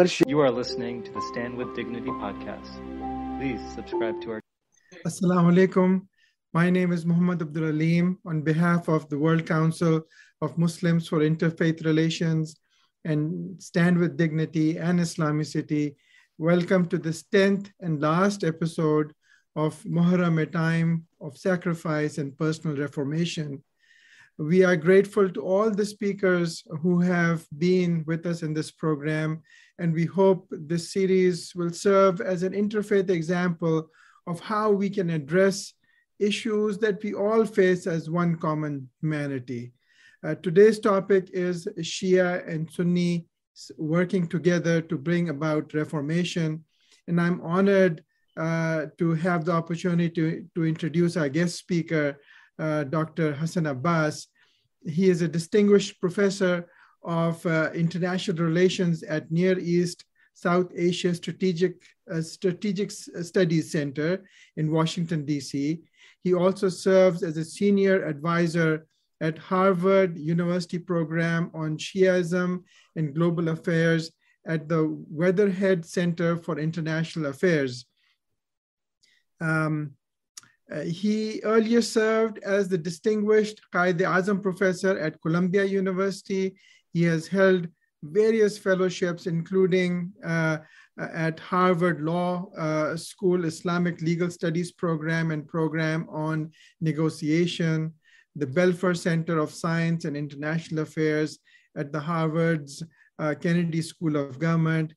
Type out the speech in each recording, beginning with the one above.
You are listening to the Stand with Dignity podcast. Please subscribe to our. Assalamu alaikum. My name is Muhammad Abdul Alim on behalf of the World Council of Muslims for Interfaith Relations and Stand with Dignity and Islamicity. Welcome to this 10th and last episode of Muharram, a time of sacrifice and personal reformation. We are grateful to all the speakers who have been with us in this program, and we hope this series will serve as an interfaith example of how we can address issues that we all face as one common humanity. Uh, today's topic is Shia and Sunni working together to bring about reformation. And I'm honored uh, to have the opportunity to, to introduce our guest speaker, uh, Dr. Hassan Abbas. He is a distinguished professor of uh, international relations at Near East South Asia Strategic, uh, Strategic Studies Center in Washington, D.C. He also serves as a senior advisor at Harvard University program on Shiaism and Global Affairs at the Weatherhead Center for International Affairs. Um, uh, he earlier served as the distinguished Qaid Azam professor at Columbia University. He has held various fellowships, including uh, at Harvard Law uh, School Islamic Legal Studies program and program on negotiation, the Belfer Center of Science and International Affairs at the Harvard's uh, Kennedy School of Government,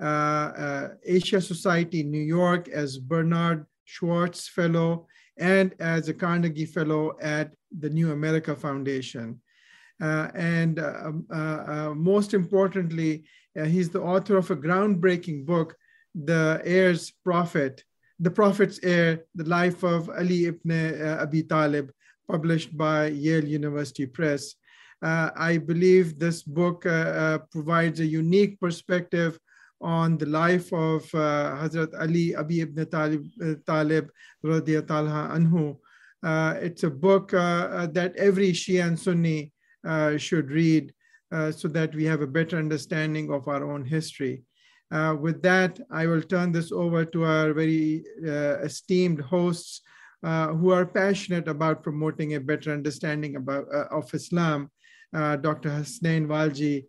uh, uh, Asia Society in New York as Bernard Schwartz Fellow, and as a Carnegie Fellow at the New America Foundation. Uh, and uh, um, uh, uh most importantly, uh, he's the author of a groundbreaking book, The Heir's Prophet, The Prophet's Heir, The Life of Ali ibn uh, Abi Talib, published by Yale University Press. I believe this book provides a unique perspective on the life of uh, Hazrat Ali Abi ibn Talib, uh, Talib anhu. Uh, it's a book uh, uh, that every Shia and Sunni uh, should read uh, so that we have a better understanding of our own history. Uh, with that, I will turn this over to our very uh, esteemed hosts who are passionate about promoting a better understanding about, of Islam. Dr. Hasnain Walji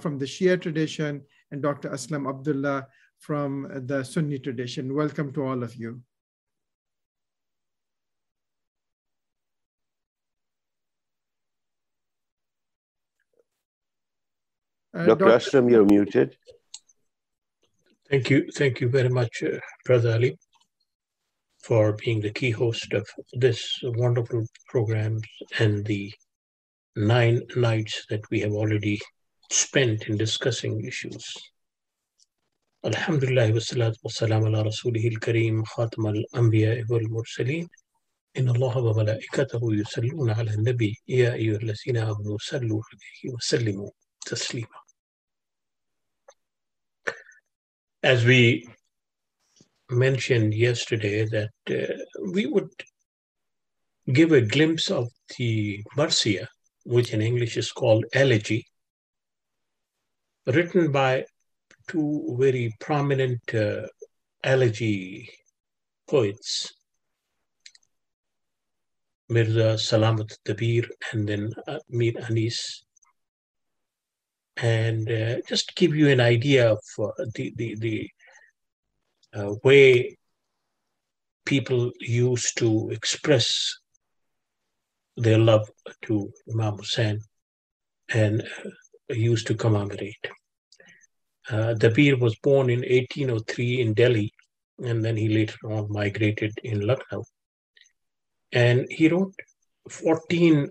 from the Shia tradition and Dr. Aslam Abdullah from the Sunni tradition. Welcome to all of you. Uh, Dr. Dr. Aslam, you're muted. Thank you. Thank you very much, uh, Brother Ali, for being the key host of this wonderful program and the nine nights that we have already spent in discussing issues. Alhamdulillah wa salatu wa salam ala rasulihil kareem khatam al-anbiya wal mursaleen إن الله وملائكته يصلون على النبي يا أيها الذين آمنوا صلوا عليه وسلموا تسليما As we mentioned yesterday that uh, we would give a glimpse of the Marsiya, which in English is called elegy, written by two very prominent uh, elegy poets, Mirza Salamat Dabir and then uh, Mir Anis. And uh, just give you an idea of uh, the, the, the uh, way people used to express their love to Imam Hussein and uh, used to commemorate. Uh, Dabir was born in 1803 in Delhi, and then he later on migrated in Lucknow. And he wrote 14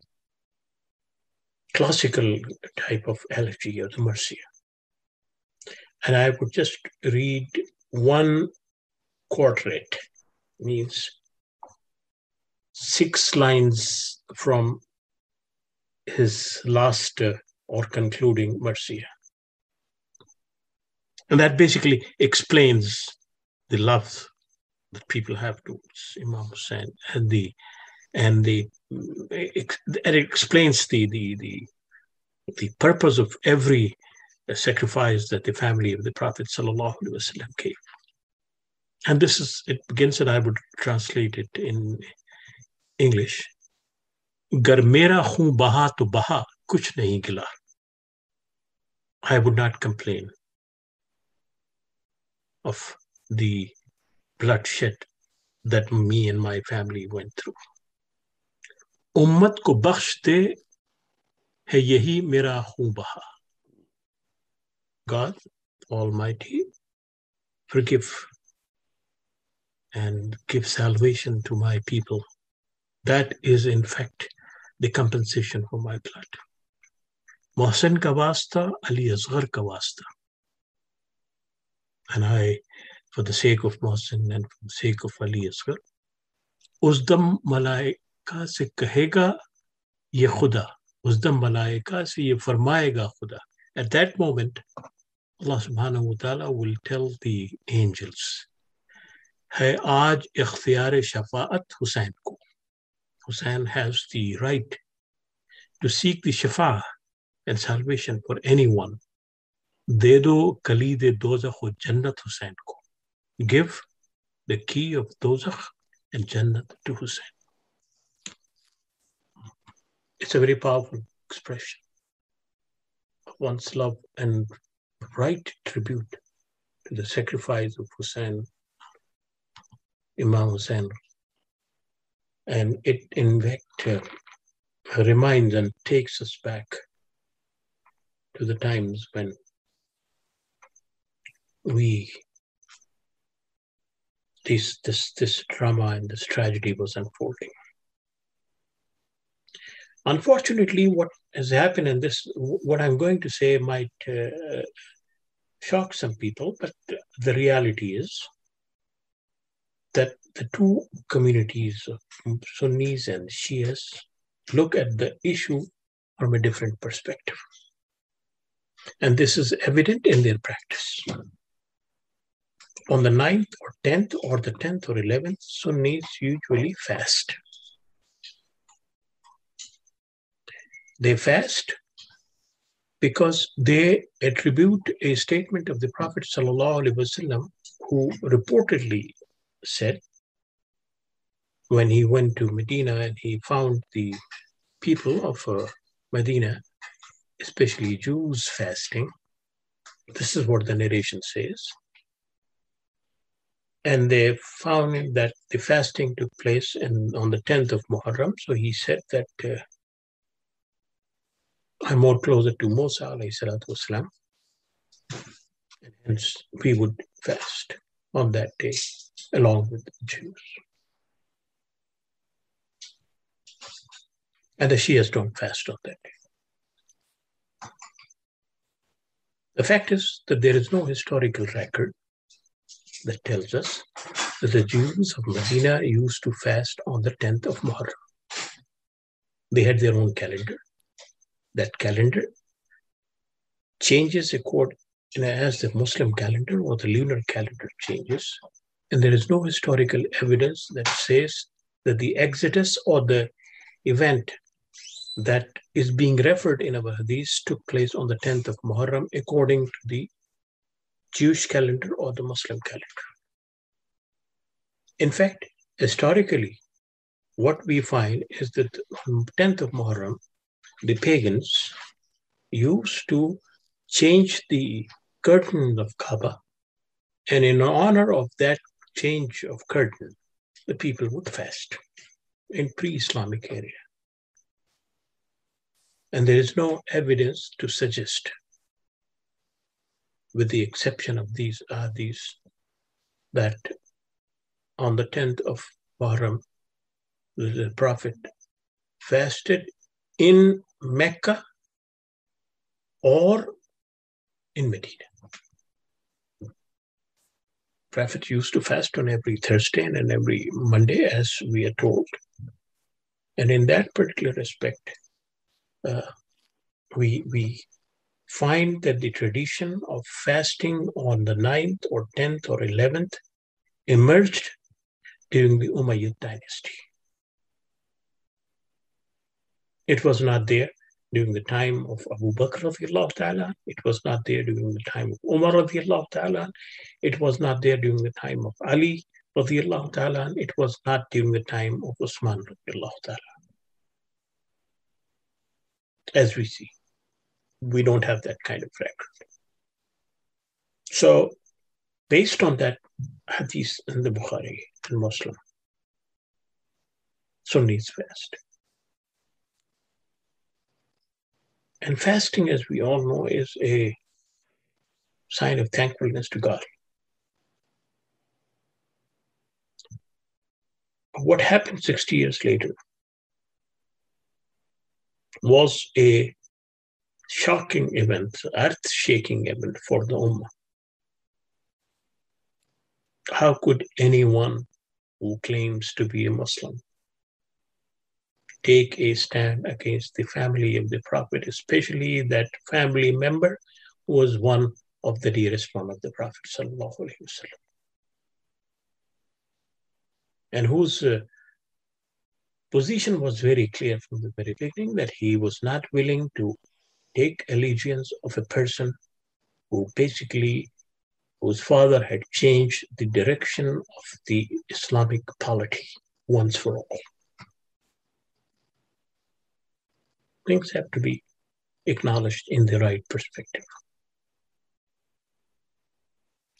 classical type of elegy of the Marsiya. And I would just read one quartet, means six lines from his last uh, or concluding Marsiya. And that basically explains the love that people have towards Imam Hussein and the and the it explains the the the the purpose of every uh, sacrifice that the family of the Prophet ﷺ gave. And this is, it begins, and I would translate it in English. Mera khun baha to baha, kuch nahi gila. I would not complain of the bloodshed that me and my family went through. امت بخش دے ہے یہی میرا خون بہا۔ God people that is in fact the compensation for my blood محسن کا واسطہ علی اصغر کا واسطہ شیخ آف علی اصغر اس دم ملائے ملائکہ سے کہے گا، یہ خدا. اس دم ملائکہ سے یہ فرمائے گا خدا. ایٹ دیٹ مومنٹ اللہ سبحانہ و تعالیٰ will tell the angels ہے آج اختیار شفاعت حسین کو. حسین has the right to seek the شفا and salvation for anyone. دے دو کلید دوزخ و جنت حسین کو. Give the key of دوزخ and جنت to Hussain. It's a very powerful expression of one's love and right tribute to the sacrifice of Hussein, Imam Hussein. And it, in fact, uh, reminds and takes us back to the times when we this this this drama and this tragedy was unfolding. Unfortunately, what has happened, and this what I'm going to say might uh, shock some people, but the reality is that the two communities of Sunnis and Shias look at the issue from a different perspective. And this is evident in their practice. On the 9th or 10th or the 10th or 11th, Sunnis usually fast. They fast because they attribute a statement of the Prophet ﷺ, who reportedly said when he went to Medina and he found the people of uh, Medina, especially Jews, fasting. This is what the narration says. And they found that the fasting took place in, on the 10th of Muharram. So he said that uh, I'm more closer to Musa alayhi salatu. And hence we would fast on that day along with the Jews. And the Shias don't fast on that day. The fact is that there is no historical record that tells us that the Jews of Medina used to fast on the 10th of Muharram. They had their own calendar. That calendar changes according as the Muslim calendar or the lunar calendar changes. And there is no historical evidence that says that the exodus or the event that is being referred in our hadith took place on the 10th of Muharram according to the Jewish calendar or the Muslim calendar. In fact, historically, what we find is that on 10th of Muharram, the pagans used to change the curtain of Kaaba, and in honor of that change of curtain, the people would fast in pre-Islamic area. And there is no evidence to suggest, with the exception of these uh, these, that on the 10th of Muharram, the Prophet fasted in Mecca or in Medina. Prophet used to fast on every Thursday and every Monday, as we are told. And in that particular respect, uh, we we find that the tradition of fasting on the 9th or 10th or 11th emerged during the Umayyad dynasty. It was not there during the time of Abu Bakr ta'ala. It was not there during the time of Umar ta'ala. It was not there during the time of Ali ta'ala. It was not during the time of Usman ta'ala. As we see, we don't have that kind of record. So, based on that hadith in the Bukhari and Muslim, Sunnis fast. And fasting, as we all know, is a sign of thankfulness to God. What happened 60 years later was a shocking event, earth shaking event for the Ummah. How could anyone who claims to be a Muslim take a stand against the family of the Prophet, especially that family member who was one of the dearest one of the Prophet and whose uh, position was very clear from the very beginning that he was not willing to take allegiance of a person who basically whose father had changed the direction of the Islamic polity once for all. Things have to be acknowledged in the right perspective.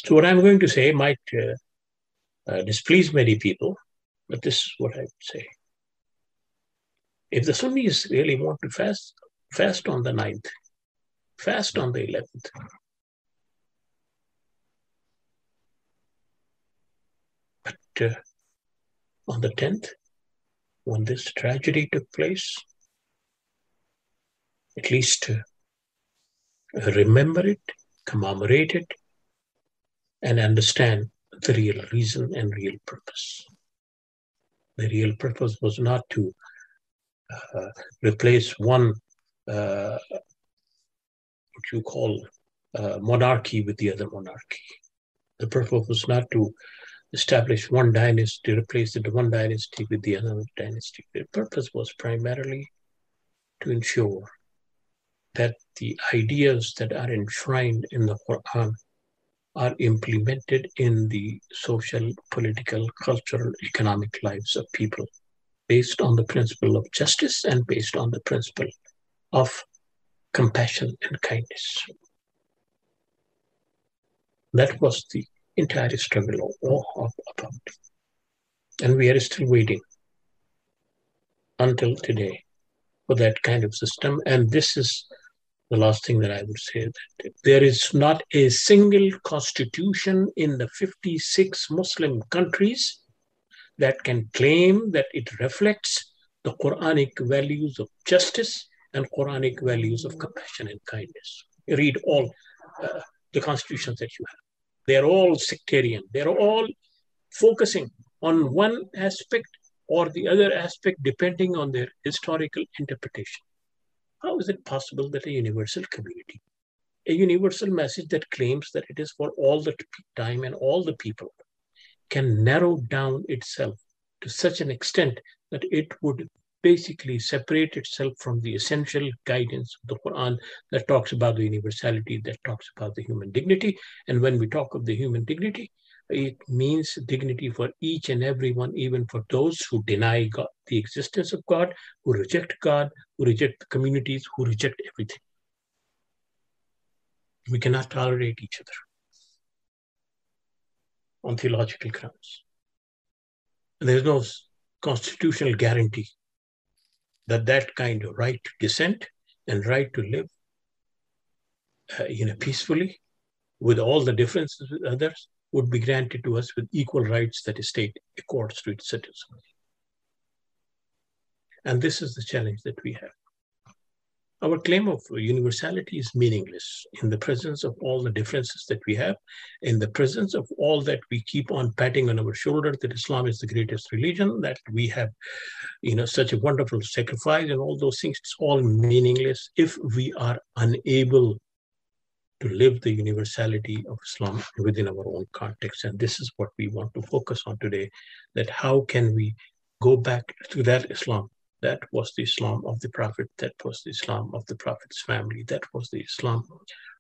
So, what I'm going to say might uh, uh, displease many people, but this is what I would say. If the Sunnis really want to fast, fast on the 9th, fast on the 11th. But uh, on the 10th, when this tragedy took place, at least remember it, commemorate it, and understand the real reason and real purpose. The real purpose was not to uh, replace one, uh, what you call uh, monarchy with the other monarchy. The purpose was not to establish one dynasty, to replace the one dynasty with the other dynasty. The purpose was primarily to ensure that the ideas that are enshrined in the Quran are implemented in the social, political, cultural, economic lives of people based on the principle of justice and based on the principle of compassion and kindness. That was the entire struggle of about. And we are still waiting until today for that kind of system. And this is the last thing that I would say that there is not a single constitution in the 56 Muslim countries that can claim that it reflects the Quranic values of justice and Quranic values of compassion and kindness. You read all uh, the constitutions that you have. They're all sectarian. They're all focusing on one aspect or the other aspect depending on their historical interpretation. How is it possible that a universal community, a universal message that claims that it is for all the time and all the people, can narrow down itself to such an extent that it would basically separate itself from the essential guidance of the Quran that talks about the universality, that talks about the human dignity. And when we talk of the human dignity, it means dignity for each and everyone, even for those who deny God, the existence of God, who reject God, who reject communities, who reject everything. We cannot tolerate each other on theological grounds. There's no constitutional guarantee that that kind of right to dissent and right to live uh, you know, peacefully with all the differences with others would be granted to us with equal rights that a state accords to its citizens. And this is the challenge that we have. Our claim of universality is meaningless in the presence of all the differences that we have, in the presence of all that we keep on patting on our shoulder that Islam is the greatest religion, that we have, you know, such a wonderful sacrifice and all those things. It's all meaningless if we are unable to live the universality of Islam within our own context. And this is what we want to focus on today that how can we go back to that Islam That was the Islam of the Prophet. That was the Islam of the Prophet's family. That was the Islam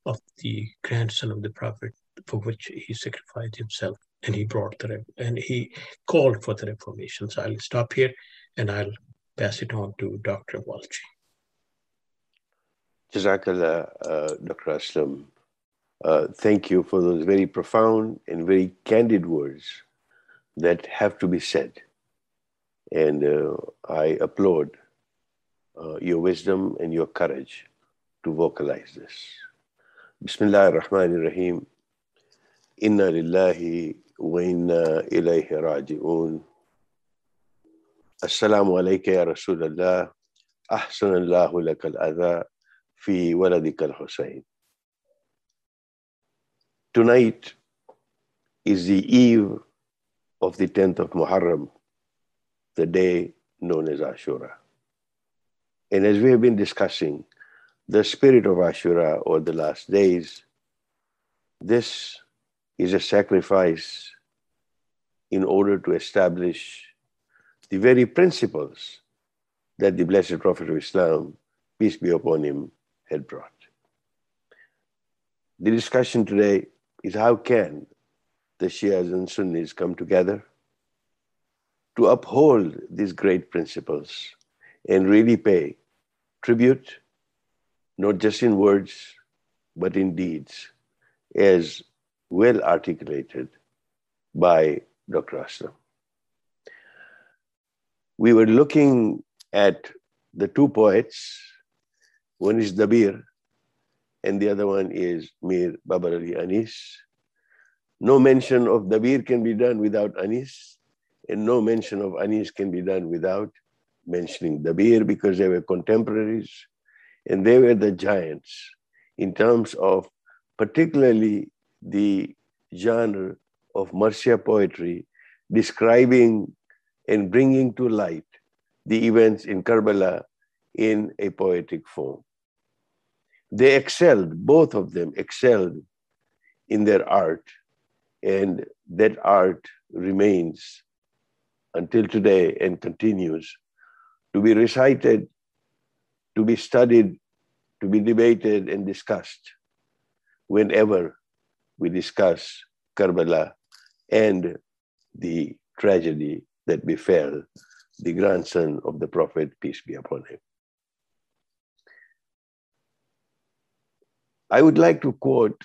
of the grandson of the Prophet, for which he sacrificed himself and he brought the and he called for the reformation. So I'll stop here and I'll pass it on to Dr. Walji. Jazakallah, uh, Dr. Aslam. Uh, thank you for those very profound and very candid words that have to be said. And uh, I applaud uh, your wisdom and your courage to vocalize this. Bismillah ar-Rahman ar-Rahim. Inna lillahi wa inna ilayhi raji'un. Assalamu alayka ya Rasulallah. أحسن الله لك الأذى في ولدك الحسين. Tonight is the eve of the 10th of Muharram, the day known as Ashura. And as we have been discussing, the spirit of Ashura or the last days, this is a sacrifice in order to establish the very principles that the Blessed Prophet of Islam, peace be upon him, had brought. The discussion today is how can the Shias and Sunnis come together to uphold these great principles and really pay tribute, not just in words, but in deeds, as well articulated by Dr. Aslam. We were looking at the two poets. One is Dabir, and the other one is Mir Babar Ali Anis. No mention of Dabir can be done without Anis, and no mention of Anis can be done without mentioning Dabir because they were contemporaries and they were the giants in terms of particularly the genre of Marsiya poetry describing and bringing to light the events in Karbala in a poetic form. They excelled, both of them excelled in their art and that art remains until today and continues to be recited, to be studied, to be debated and discussed whenever we discuss Karbala and the tragedy that befell the grandson of the Prophet, peace be upon him. I would like to quote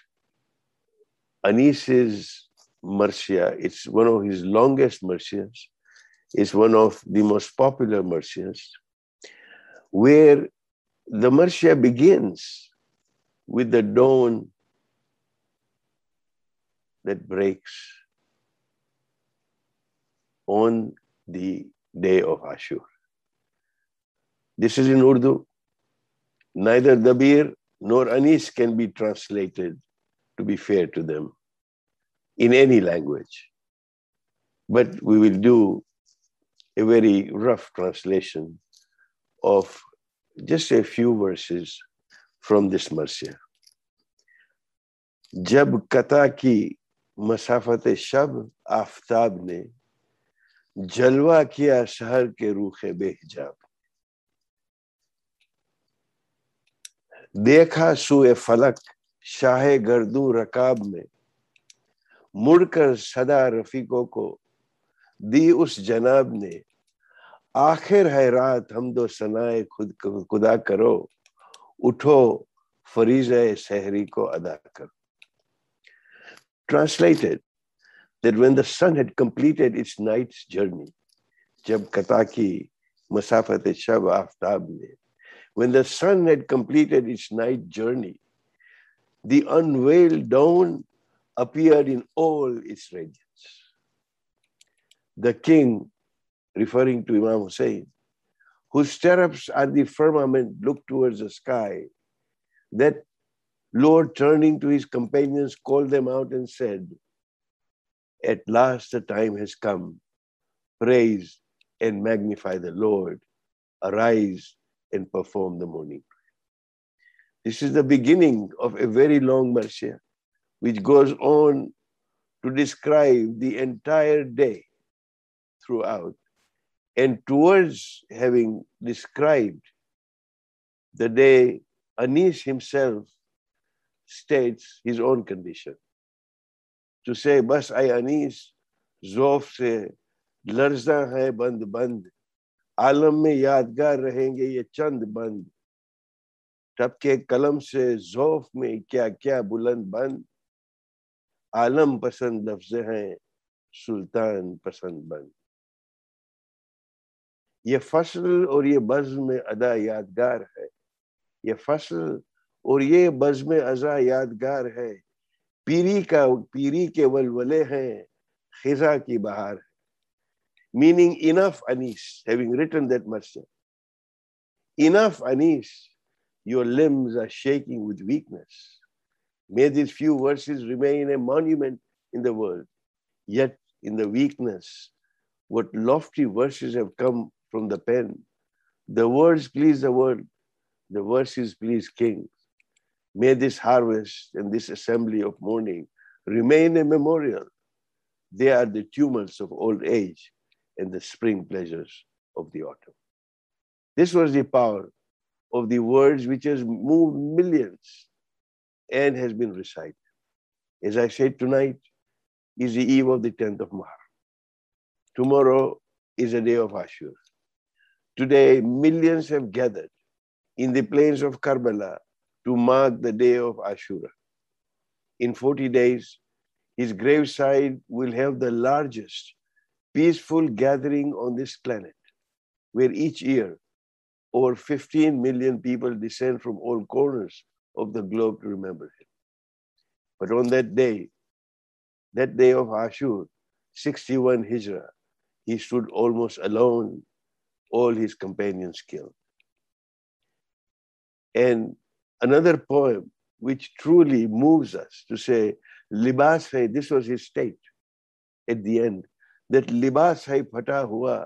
Anis's Marsiya. It's one of his longest Marsiyas. It's one of the most popular Marsiyas, where the Marsiya begins with the dawn that breaks on the day of Ashur. This is in Urdu. Neither Dabir nor anis can be translated to be fair to them in any language. But we will do a very rough translation of just a few verses from this Marsiya. जब ki की shab aftab ne jalwa kiya shahar ke के रूखे बेहिजाब دیکھا سوئے فلک شاہ گردو رکاب میں۔ مڑ کر صدا رفیقوں کو دی اس جناب نے۔ آخر ہے رات ہم دو ثنائے خود خدا کرو۔ اٹھو فریض سحری کو ادا کرو۔ Translated that when the sun had completed its night's journey جب کتا کی مسافت شب آفتاب نے when the sun had completed its night journey, the unveiled dawn appeared in all its radiance. The king, referring to Imam Hussein, whose stirrups at the firmament looked towards the sky, that Lord, turning to his companions, called them out and said, at last the time has come. Praise and magnify the Lord. Arise and perform the morning. This is the beginning of a very long Marsiya, which goes on to describe the entire day throughout. And towards having described the day, Anis himself states his own condition. To say, Bas ay Anis, zof se larza hai band band, عالم میں یادگار رہیں گے یہ چند بند۔ ٹپ کے قلم سے ذوف میں کیا کیا بلند بند۔ عالم پسند لفظ ہیں، سلطان پسند بند۔ یہ فصل اور یہ بزم ادا یادگار ہے۔ یہ فصل اور یہ بزم ازا یادگار ہے۔ پیری کا، پیری کے ولولے ہیں، خزاں کی بہار meaning enough anis, having written that much. Enough anis, your limbs are shaking with weakness. May these few verses remain a monument in the world. Yet, in the weakness, what lofty verses have come from the pen. The words please the world, the verses please kings. May this harvest and this assembly of mourning remain a memorial. They are the tumults of old age and the spring pleasures of the autumn. This was the power of the words which has moved millions and has been recited. As I said, tonight is the eve of the 10th of Muharram. Tomorrow is a day of Ashura. Today, millions have gathered in the plains of Karbala to mark the day of Ashura. In 40 days, his graveside will have the largest peaceful gathering on this planet, where each year over 15 million people descend from all corners of the globe to remember him. But on that day, that day of Ashur, 61 Hijrah, he stood almost alone, all his companions killed. And another poem which truly moves us to say, Libas this was his state at the end that لباس ہے پھٹا ہوا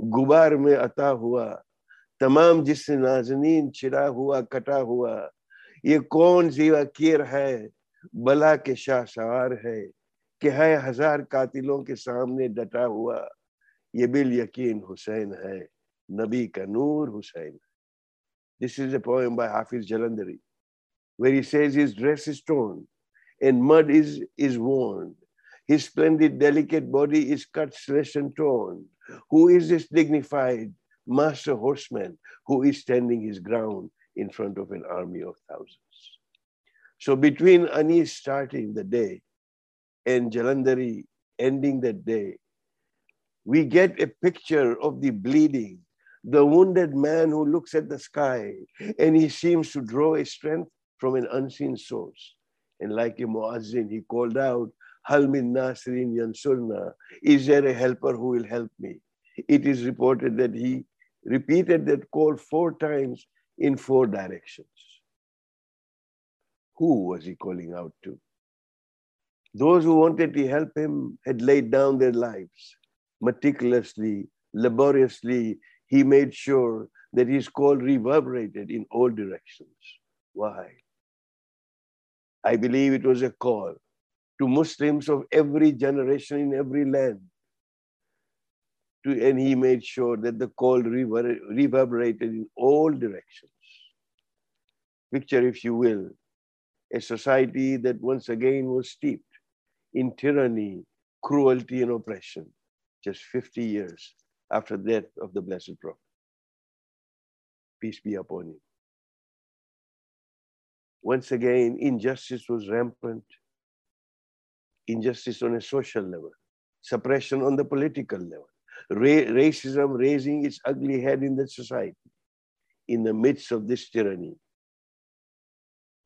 غبار میں عطا ہوا تمام جس سے نازنین چرا ہوا کٹا ہوا یہ کون زیوا کیر ہے بلا کے شاہ سوار ہے کہ ہے ہزار قاتلوں کے سامنے ڈٹا ہوا یہ بال یقین حسین ہے نبی کا نور حسین دس از a poem by Hafeez Jalandhari very says his dress stone and mud is is one His splendid, delicate body is cut, slashed, and torn. Who is this dignified master horseman who is standing his ground in front of an army of thousands? So between Anis starting the day and Jalandhari ending that day, we get a picture of the bleeding, the wounded man who looks at the sky and he seems to draw a strength from an unseen source. And like a muazzin, he called out, Is there a helper who will help me? It is reported that he repeated that call four times in four directions. Who was he calling out to? Those who wanted to help him had laid down their lives. Meticulously, laboriously, he made sure that his call reverberated in all directions. Why? I believe it was a call to Muslims of every generation in every land. To, and he made sure that the call rever- reverberated in all directions. Picture, if you will, a society that once again was steeped in tyranny, cruelty, and oppression, just 50 years after the death of the Blessed Prophet. Peace be upon him. Once again, injustice was rampant, injustice on a social level, suppression on the political level, ra- racism raising its ugly head in the society. In the midst of this tyranny,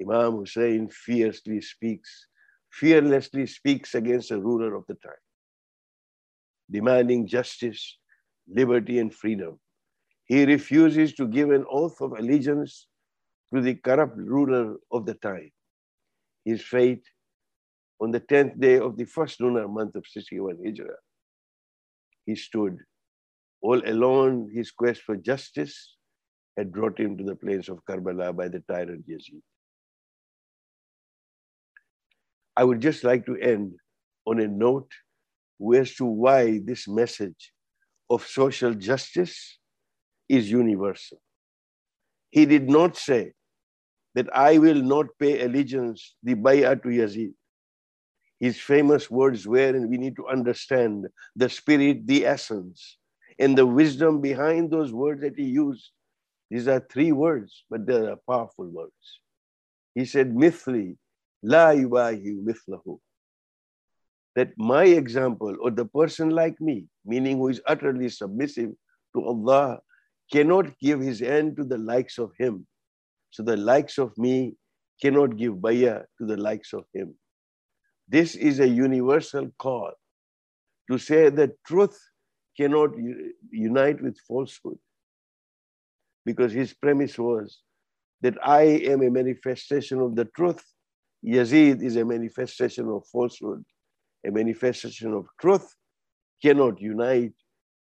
Imam Hussein fiercely speaks, fearlessly speaks against the ruler of the time, demanding justice, liberty, and freedom. He refuses to give an oath of allegiance to the corrupt ruler of the time. His fate on the 10th day of the first lunar month of 61 Hijrah, he stood all alone. His quest for justice had brought him to the plains of Karbala by the tyrant Yazid. I would just like to end on a note as to why this message of social justice is universal. He did not say that I will not pay allegiance, the bay'ah to Yazid. His famous words were, and we need to understand the spirit, the essence, and the wisdom behind those words that he used. These are three words, but they are powerful words. He said, Mithli, la yubahi mithlahu. That my example, or the person like me, meaning who is utterly submissive to Allah, cannot give his hand to the likes of him. So the likes of me cannot give bayah to the likes of him. This is a universal call to say that truth cannot unite with falsehood. Because his premise was that I am a manifestation of the truth. Yazid is a manifestation of falsehood. A manifestation of truth cannot unite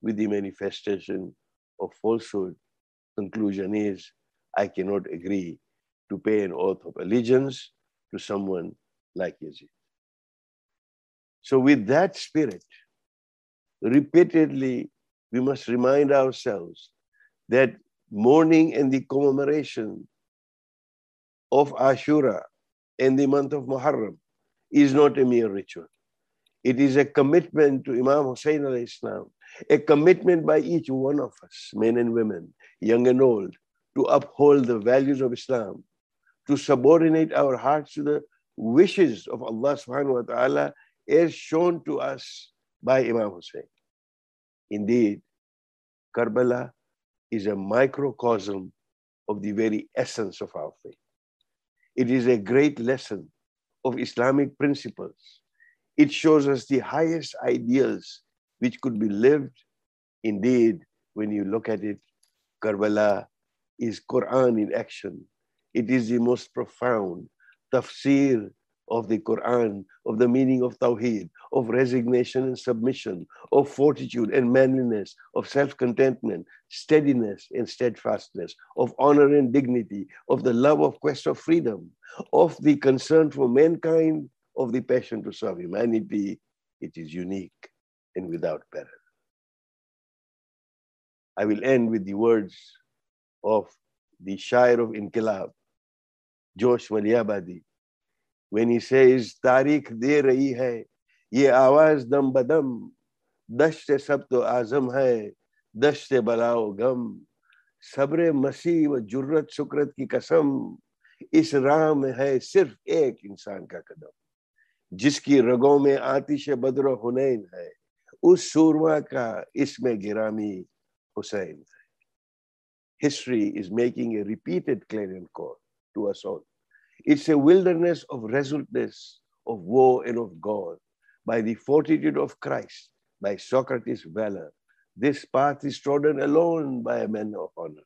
with the manifestation of falsehood. Conclusion is, I cannot agree to pay an oath of allegiance to someone like Yazid. So, with that spirit, repeatedly we must remind ourselves that mourning and the commemoration of Ashura in the month of Muharram is not a mere ritual. It is a commitment to Imam Hussein al Islam, a commitment by each one of us, men and women, young and old, to uphold the values of Islam, to subordinate our hearts to the wishes of Allah subhanahu wa ta'ala as shown to us by Imam Hussein. Indeed, Karbala is a microcosm of the very essence of our faith. It is a great lesson of Islamic principles. It shows us the highest ideals which could be lived. Indeed, when you look at it, Karbala is Quran in action. It is the most profound tafsir of the Quran, of the meaning of Tawheed, of resignation and submission, of fortitude and manliness, of self contentment, steadiness and steadfastness, of honor and dignity, of the love of quest of freedom, of the concern for mankind, of the passion to serve humanity. It is unique and without parallel. I will end with the words of the Shair of Inqilab, Josh when says تاریخ دے رہی ہے، یہ آواز دم بدم، دشت سب تو آزم ہے، دشت بلا و غم، صبر مسیح و جرت شکرت کی قسم، اس راہ میں ہے صرف ایک انسان کا قدم، جس کی رگوں میں آتش بدر و حنین ہے، اس سورما کا اس میں گرامی حسین ہے. History is making a repeated clarion call to اصول It's a wilderness of resoluteness, of war and of God. By the fortitude of Christ, by Socrates' valor, this path is trodden alone by a man of honor.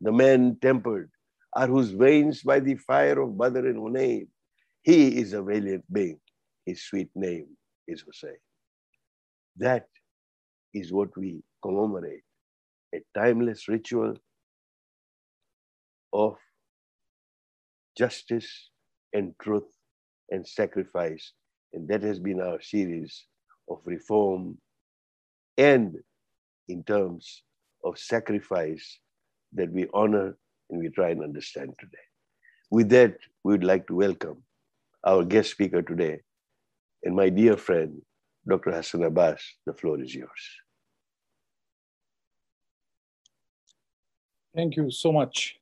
The man tempered are whose veins by the fire of Badr and Hunayn. He is a valiant being. His sweet name is Hussein. That is what we commemorate, a timeless ritual of justice and truth and sacrifice. And that has been our series of reform and in terms of sacrifice that we honor and we try and understand today. With that, we would like to welcome our guest speaker today and my dear friend, Dr. Hassan Abbas. The floor is yours. Thank you so much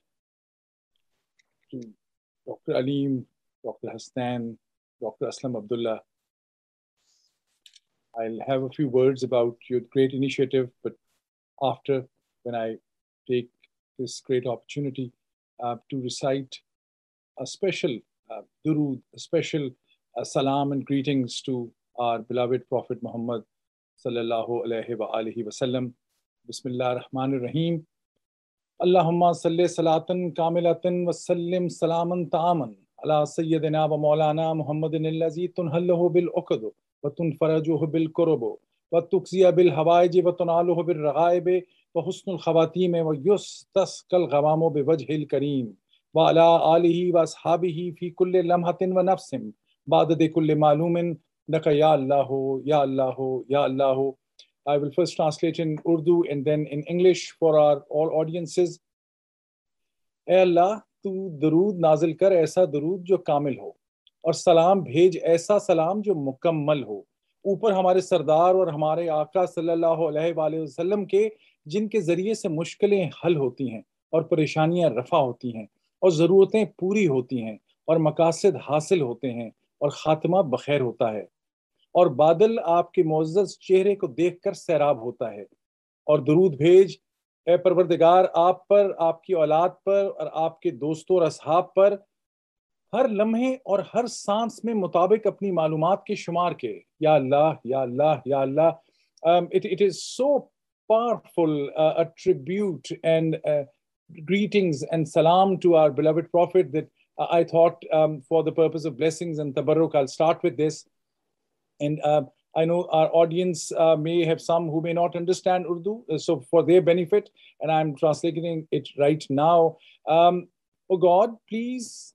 Dr. Alim, Dr. Hasnan, Dr. Aslam Abdullah. I'll have a few words about your great initiative, but after when I take this great opportunity uh, to recite a special uh, durood, a special uh, salam and greetings to our beloved Prophet Muhammad sallallahu alaihi wa alihi wasallam. Bismillah ar-Rahman ar-Rahim. اللهم صل صلاة كاملة وسلم سلاما تاما على سيدنا ومولانا محمد الذي تنهله بالعقد وتنفرجه بالكرب وتكزي بالهوائج وتناله بالرغائب وحسن الخواتيم ويستسقى الغمام بوجه الكريم وعلى آله وأصحابه في كل لمحة ونفس بعد كل معلوم لك يا الله يا الله يا الله. I will first translate in Urdu and then in English for our all audiences. اے اللہ، تو درود نازل کر ایسا درود جو کامل ہو، اور سلام بھیج ایسا سلام جو مکمل ہو اوپر ہمارے سردار اور ہمارے آقا صلی اللہ علیہ وآلہ وسلم کے، جن کے ذریعے سے مشکلیں حل ہوتی ہیں اور پریشانیاں رفع ہوتی ہیں اور ضرورتیں پوری ہوتی ہیں اور مقاصد حاصل ہوتے ہیں اور خاتمہ بخیر ہوتا ہے اور بادل آپ کے معزز چہرے کو دیکھ کر سیراب ہوتا ہے۔ اور درود بھیج، اے پروردگار، آپ پر، آپ کی اولاد پر اور آپ کے دوستوں اور اصحاب پر ہر لمحے اور ہر سانس میں مطابق اپنی معلومات کے شمار کے۔ یا اللہ یا اللہ یا اللہ۔ It is so powerful tribute and greetings and salaam to our beloved prophet that I thought for the purpose of blessings and tabarruk I start with this And uh, I know our audience uh, may have some who may not understand Urdu, uh, so for their benefit, and I'm translating it right now. Um, oh God, please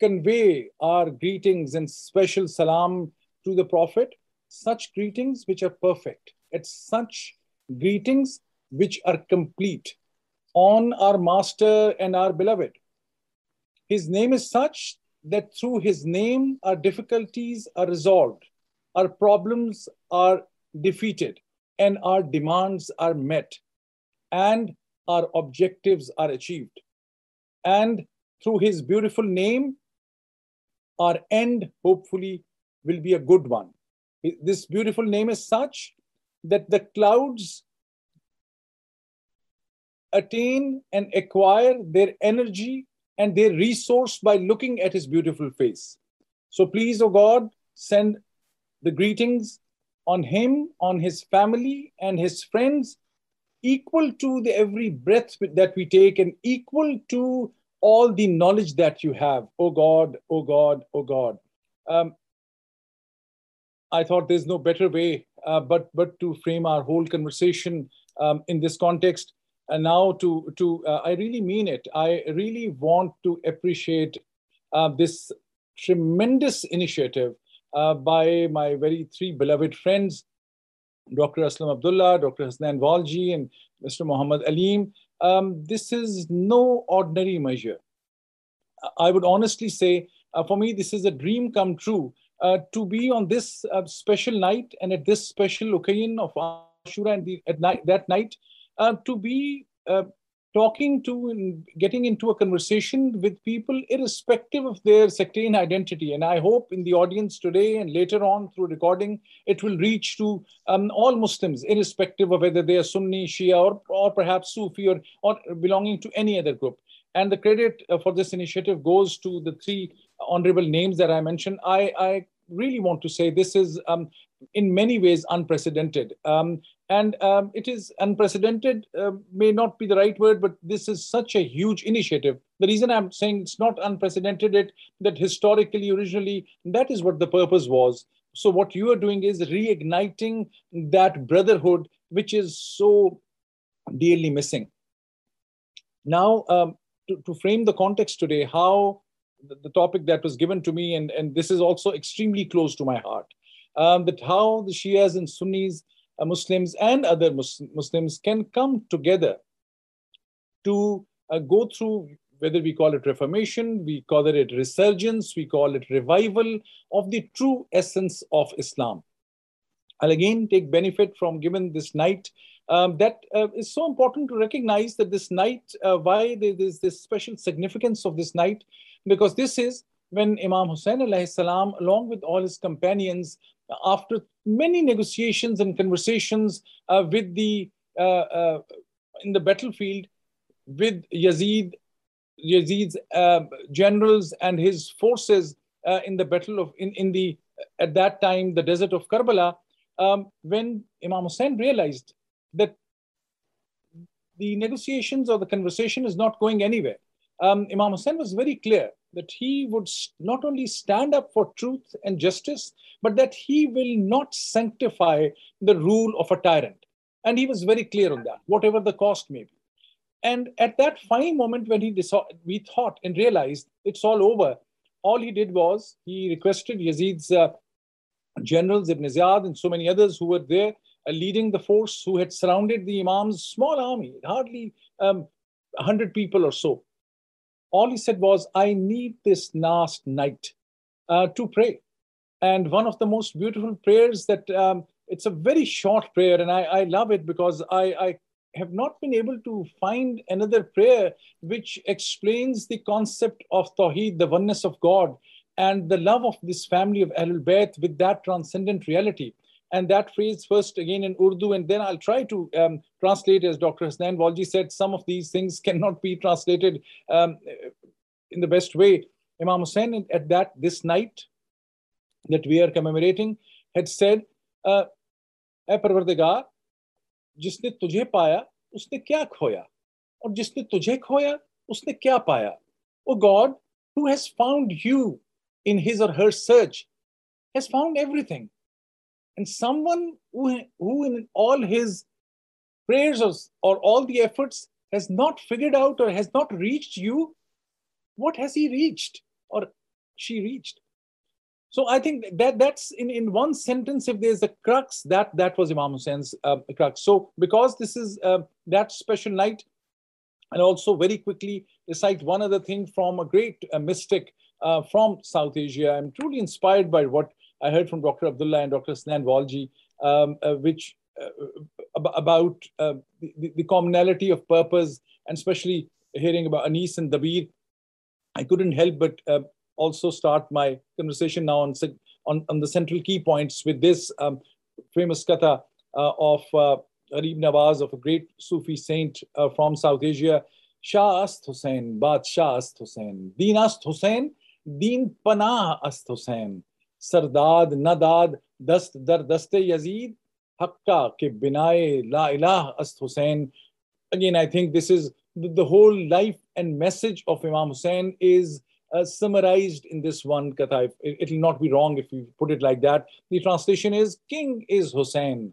convey our greetings and special salam to the Prophet, such greetings which are perfect, at such greetings which are complete on our Master and our beloved. His name is such that through his name, our difficulties are resolved, our problems are defeated, and our demands are met, and our objectives are achieved. And through his beautiful name, our end hopefully will be a good one. This beautiful name is such that the clouds attain and acquire their energy and their resource by looking at his beautiful face. So please, O oh God, send the greetings on him, on his family, and his friends, equal to the every breath that we take and equal to all the knowledge that you have. Oh God, oh God, oh God. Um, I thought there's no better way uh, but, but to frame our whole conversation um, in this context. And now to, to uh, I really mean it. I really want to appreciate uh, this tremendous initiative uh, by my very three beloved friends, Dr. Aslam Abdullah, Dr. Hasnain Walji, and Mr. Muhammad Alim. Um, this is no ordinary measure. I would honestly say, uh, for me, this is a dream come true uh, to be on this uh, special night and at this special occasion of Ashura and the, at night, that night, uh, to be uh, talking to and getting into a conversation with people irrespective of their sectarian identity. And I hope in the audience today and later on through recording, it will reach to um, all Muslims, irrespective of whether they are Sunni, Shia, or, or perhaps Sufi, or, or belonging to any other group. And the credit uh, for this initiative goes to the three honorable names that I mentioned. I, I really want to say this is um, in many ways unprecedented. Um, and um, it is unprecedented, uh, may not be the right word, but this is such a huge initiative. The reason I'm saying it's not unprecedented, it that historically, originally, that is what the purpose was. So what you are doing is reigniting that brotherhood, which is so dearly missing. Now, um, to, to frame the context today, how the, the, topic that was given to me, and, and this is also extremely close to my heart, um, that how the Shias and Sunnis, Muslims and other Mus- Muslims can come together to uh, go through whether we call it reformation, we call it resurgence, we call it revival of the true essence of Islam. I'll again take benefit from given this night um, that uh, is so important to recognize that this night, uh, why there is this special significance of this night, because this is when Imam Hussein salam, along with all his companions, after many negotiations and conversations uh, with the uh, uh, in the battlefield with Yazid, Yazid's uh, generals and his forces in the battle of in, in the at that time the desert of Karbala, um, when Imam Hussein realized that the negotiations or the conversation is not going anywhere. Um, Imam Hussein was very clear that he would not only stand up for truth and justice, but that he will not sanctify the rule of a tyrant. And he was very clear on that, whatever the cost may be. And at that fine moment when he we thought and realized it's all over, all he did was he requested Yazid's uh, generals, Ibn Ziyad, and so many others who were there uh, leading the force who had surrounded the Imam's small army, hardly um, 100 people or so. All he said was, I need this last night uh, to pray. And one of the most beautiful prayers that um, it's a very short prayer, and I, I love it because I, I have not been able to find another prayer which explains the concept of Tawheed, the oneness of God, and the love of this family of Ahlul Bayt with that transcendent reality and that phrase first again in Urdu, and then I'll try to um, translate, as Dr. Hasnain Walji said, some of these things cannot be translated um, in the best way. Imam Hussein, at that this night that we are commemorating, had said, uh, "ए परवरदिगार, जिसने तुझे पाया, उसने क्या खोया? और जिसने तुझे खोया, उसने क्या O God, who has found you in his or her search, has found everything." And someone who, who in all his prayers or, or all the efforts has not figured out or has not reached you what has he reached or she reached so I think that that's in, in one sentence, if there's a crux, that that was Imam Hussein's uh, crux. So because this is uh, that special night, and also very quickly recite one other thing from a great uh, mystic uh, from South Asia. I'm truly inspired by what I heard from Dr. Abdullah and Dr. Hasnain Walji, um, uh, which uh, about the, the, commonality of purpose, and especially hearing about Anis and Dabir. I couldn't help but also start my conversation now on, on, on the central key points with this um, famous katha uh, of uh, Gharib Nawaz, of a great Sufi saint uh, from South Asia. Shah Ast Hussain, Badshah Ast Hussain, Deen Ast Hussain, Deen Panah Ast Hussain, Sardad Nadad, Dast Dar Daste Yazid, Hakka ke binaye La Ilah Ast Hussain. Again, I think this is the, whole life and message of Imam Hussain is uh, summarized in this one katha. It will not be wrong if you put it like that. The translation is King is Hussein.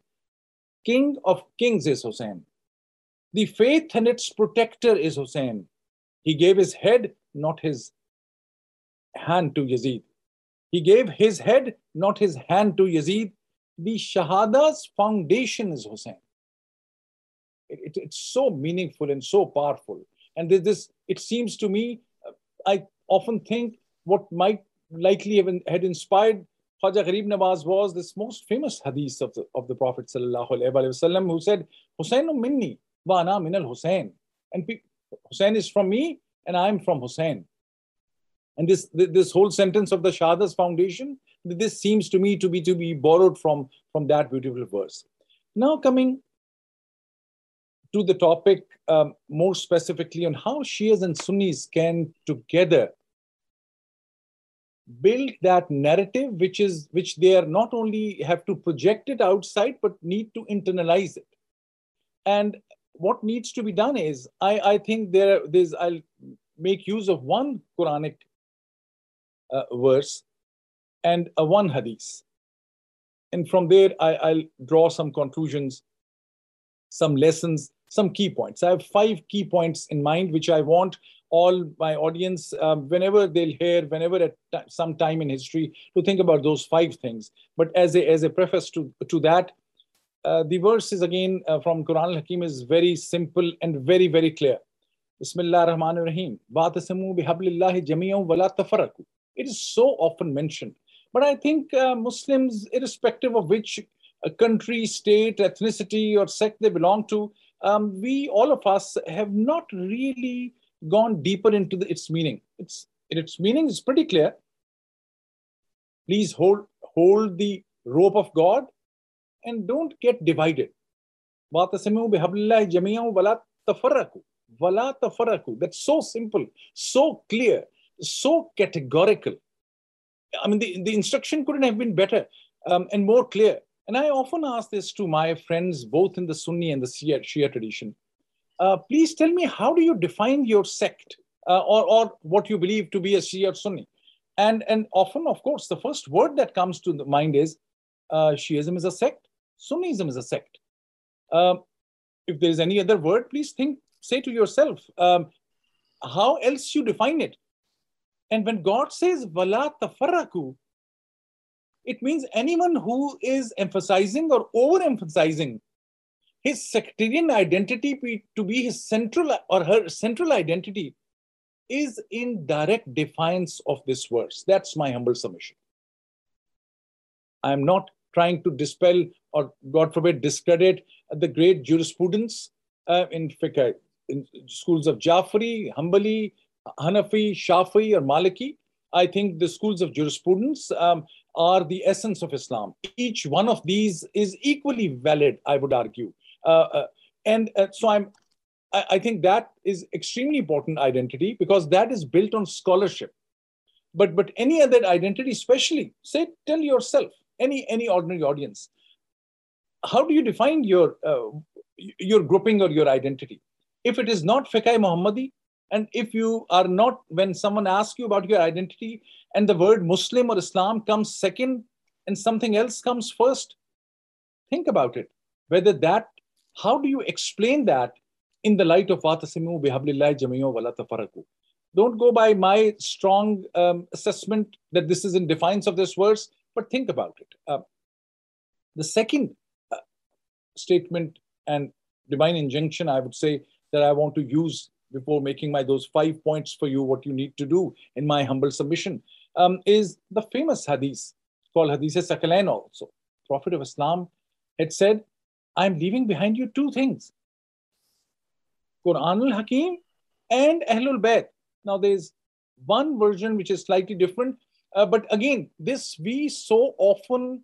King of kings is Hussein. The faith and its protector is Hussein. He gave his head, not his hand to Yazid. He gave his head, not his hand to Yazid. The Shahada's foundation is Hussein. It, it, it's so meaningful and so powerful. And this, this, it seems to me, uh, I often think what might likely have had inspired Khwaja Gharib Nawaz was this most famous hadith of the, of the Prophet وسلم, who said, Hussein minni wa ana min al Hussein. And Hussein is from me and I am from Hussein. And this, this whole sentence of the Shahada's foundation, this seems to me to be to be borrowed from, from that beautiful verse. Now coming to the topic um, more specifically on how Shias and Sunnis can together build that narrative which is which they are not only have to project it outside but need to internalize it and what needs to be done is i i think there there's i'll make use of one quranic verse and one hadith and from there I, i'll draw some conclusions some lessons some key points i have five key points in mind which i want all my audience, um, whenever they'll hear, whenever at t- some time in history, to think about those five things. But as a, as a preface to, to that, uh, the verse is again uh, from Quran al-Hakim is very simple and very, very clear. Bismillah ar-Rahman ar-Rahim. It is so often mentioned. But I think uh, Muslims, irrespective of which uh, country, state, ethnicity, or sect they belong to, um, we, all of us, have not really gone deeper into the, its meaning. Its, its meaning is pretty clear. Please hold, hold the rope of God and don't get divided. That's so simple, so clear, so categorical. I mean, the, the instruction couldn't have been better um, and more clear. And I often ask this to my friends, both in the Sunni and the Shia, Shia tradition. Uh, please tell me how do you define your sect uh, or, or what you believe to be a Shia or Sunni? And, and often, of course, the first word that comes to the mind is uh, Shiism is a sect, Sunnism is a sect. Um, if there is any other word, please think, say to yourself, um, how else you define it? And when God says, Vala tafaraku, It means anyone who is emphasizing or overemphasizing his sectarian identity to be his central or her central identity is in direct defiance of this verse. That's my humble submission. I'm not trying to dispel or, God forbid, discredit the great jurisprudence uh, in in schools of Jafri, Hanbali, Hanafi, Shafi, or Maliki. I think the schools of jurisprudence um, are the essence of Islam. Each one of these is equally valid, I would argue. Uh, uh, and uh, so I'm, I, I think that is extremely important identity because that is built on scholarship. But but any other identity, especially, say, tell yourself, any any ordinary audience, how do you define your uh, your grouping or your identity? If it is not fiqh Muhammadi, and if you are not, when someone asks you about your identity and the word Muslim or Islam comes second and something else comes first, think about it. Whether that, how do you explain that in the light of Watasimu bihablillah jamiyo wala? Don't go by my strong um, assessment that this is in defiance of this verse, but think about it. Uh, the second uh, statement and divine injunction, I would say, that I want to use before making my those five points for you, what you need to do in my humble submission, um, is the famous hadith called Hadith Sakalain also. Prophet of Islam had said, I'm leaving behind you two things. Quran al-Hakim and Ahlul Bayt. Now there's one version which is slightly different, uh, but again, this we so often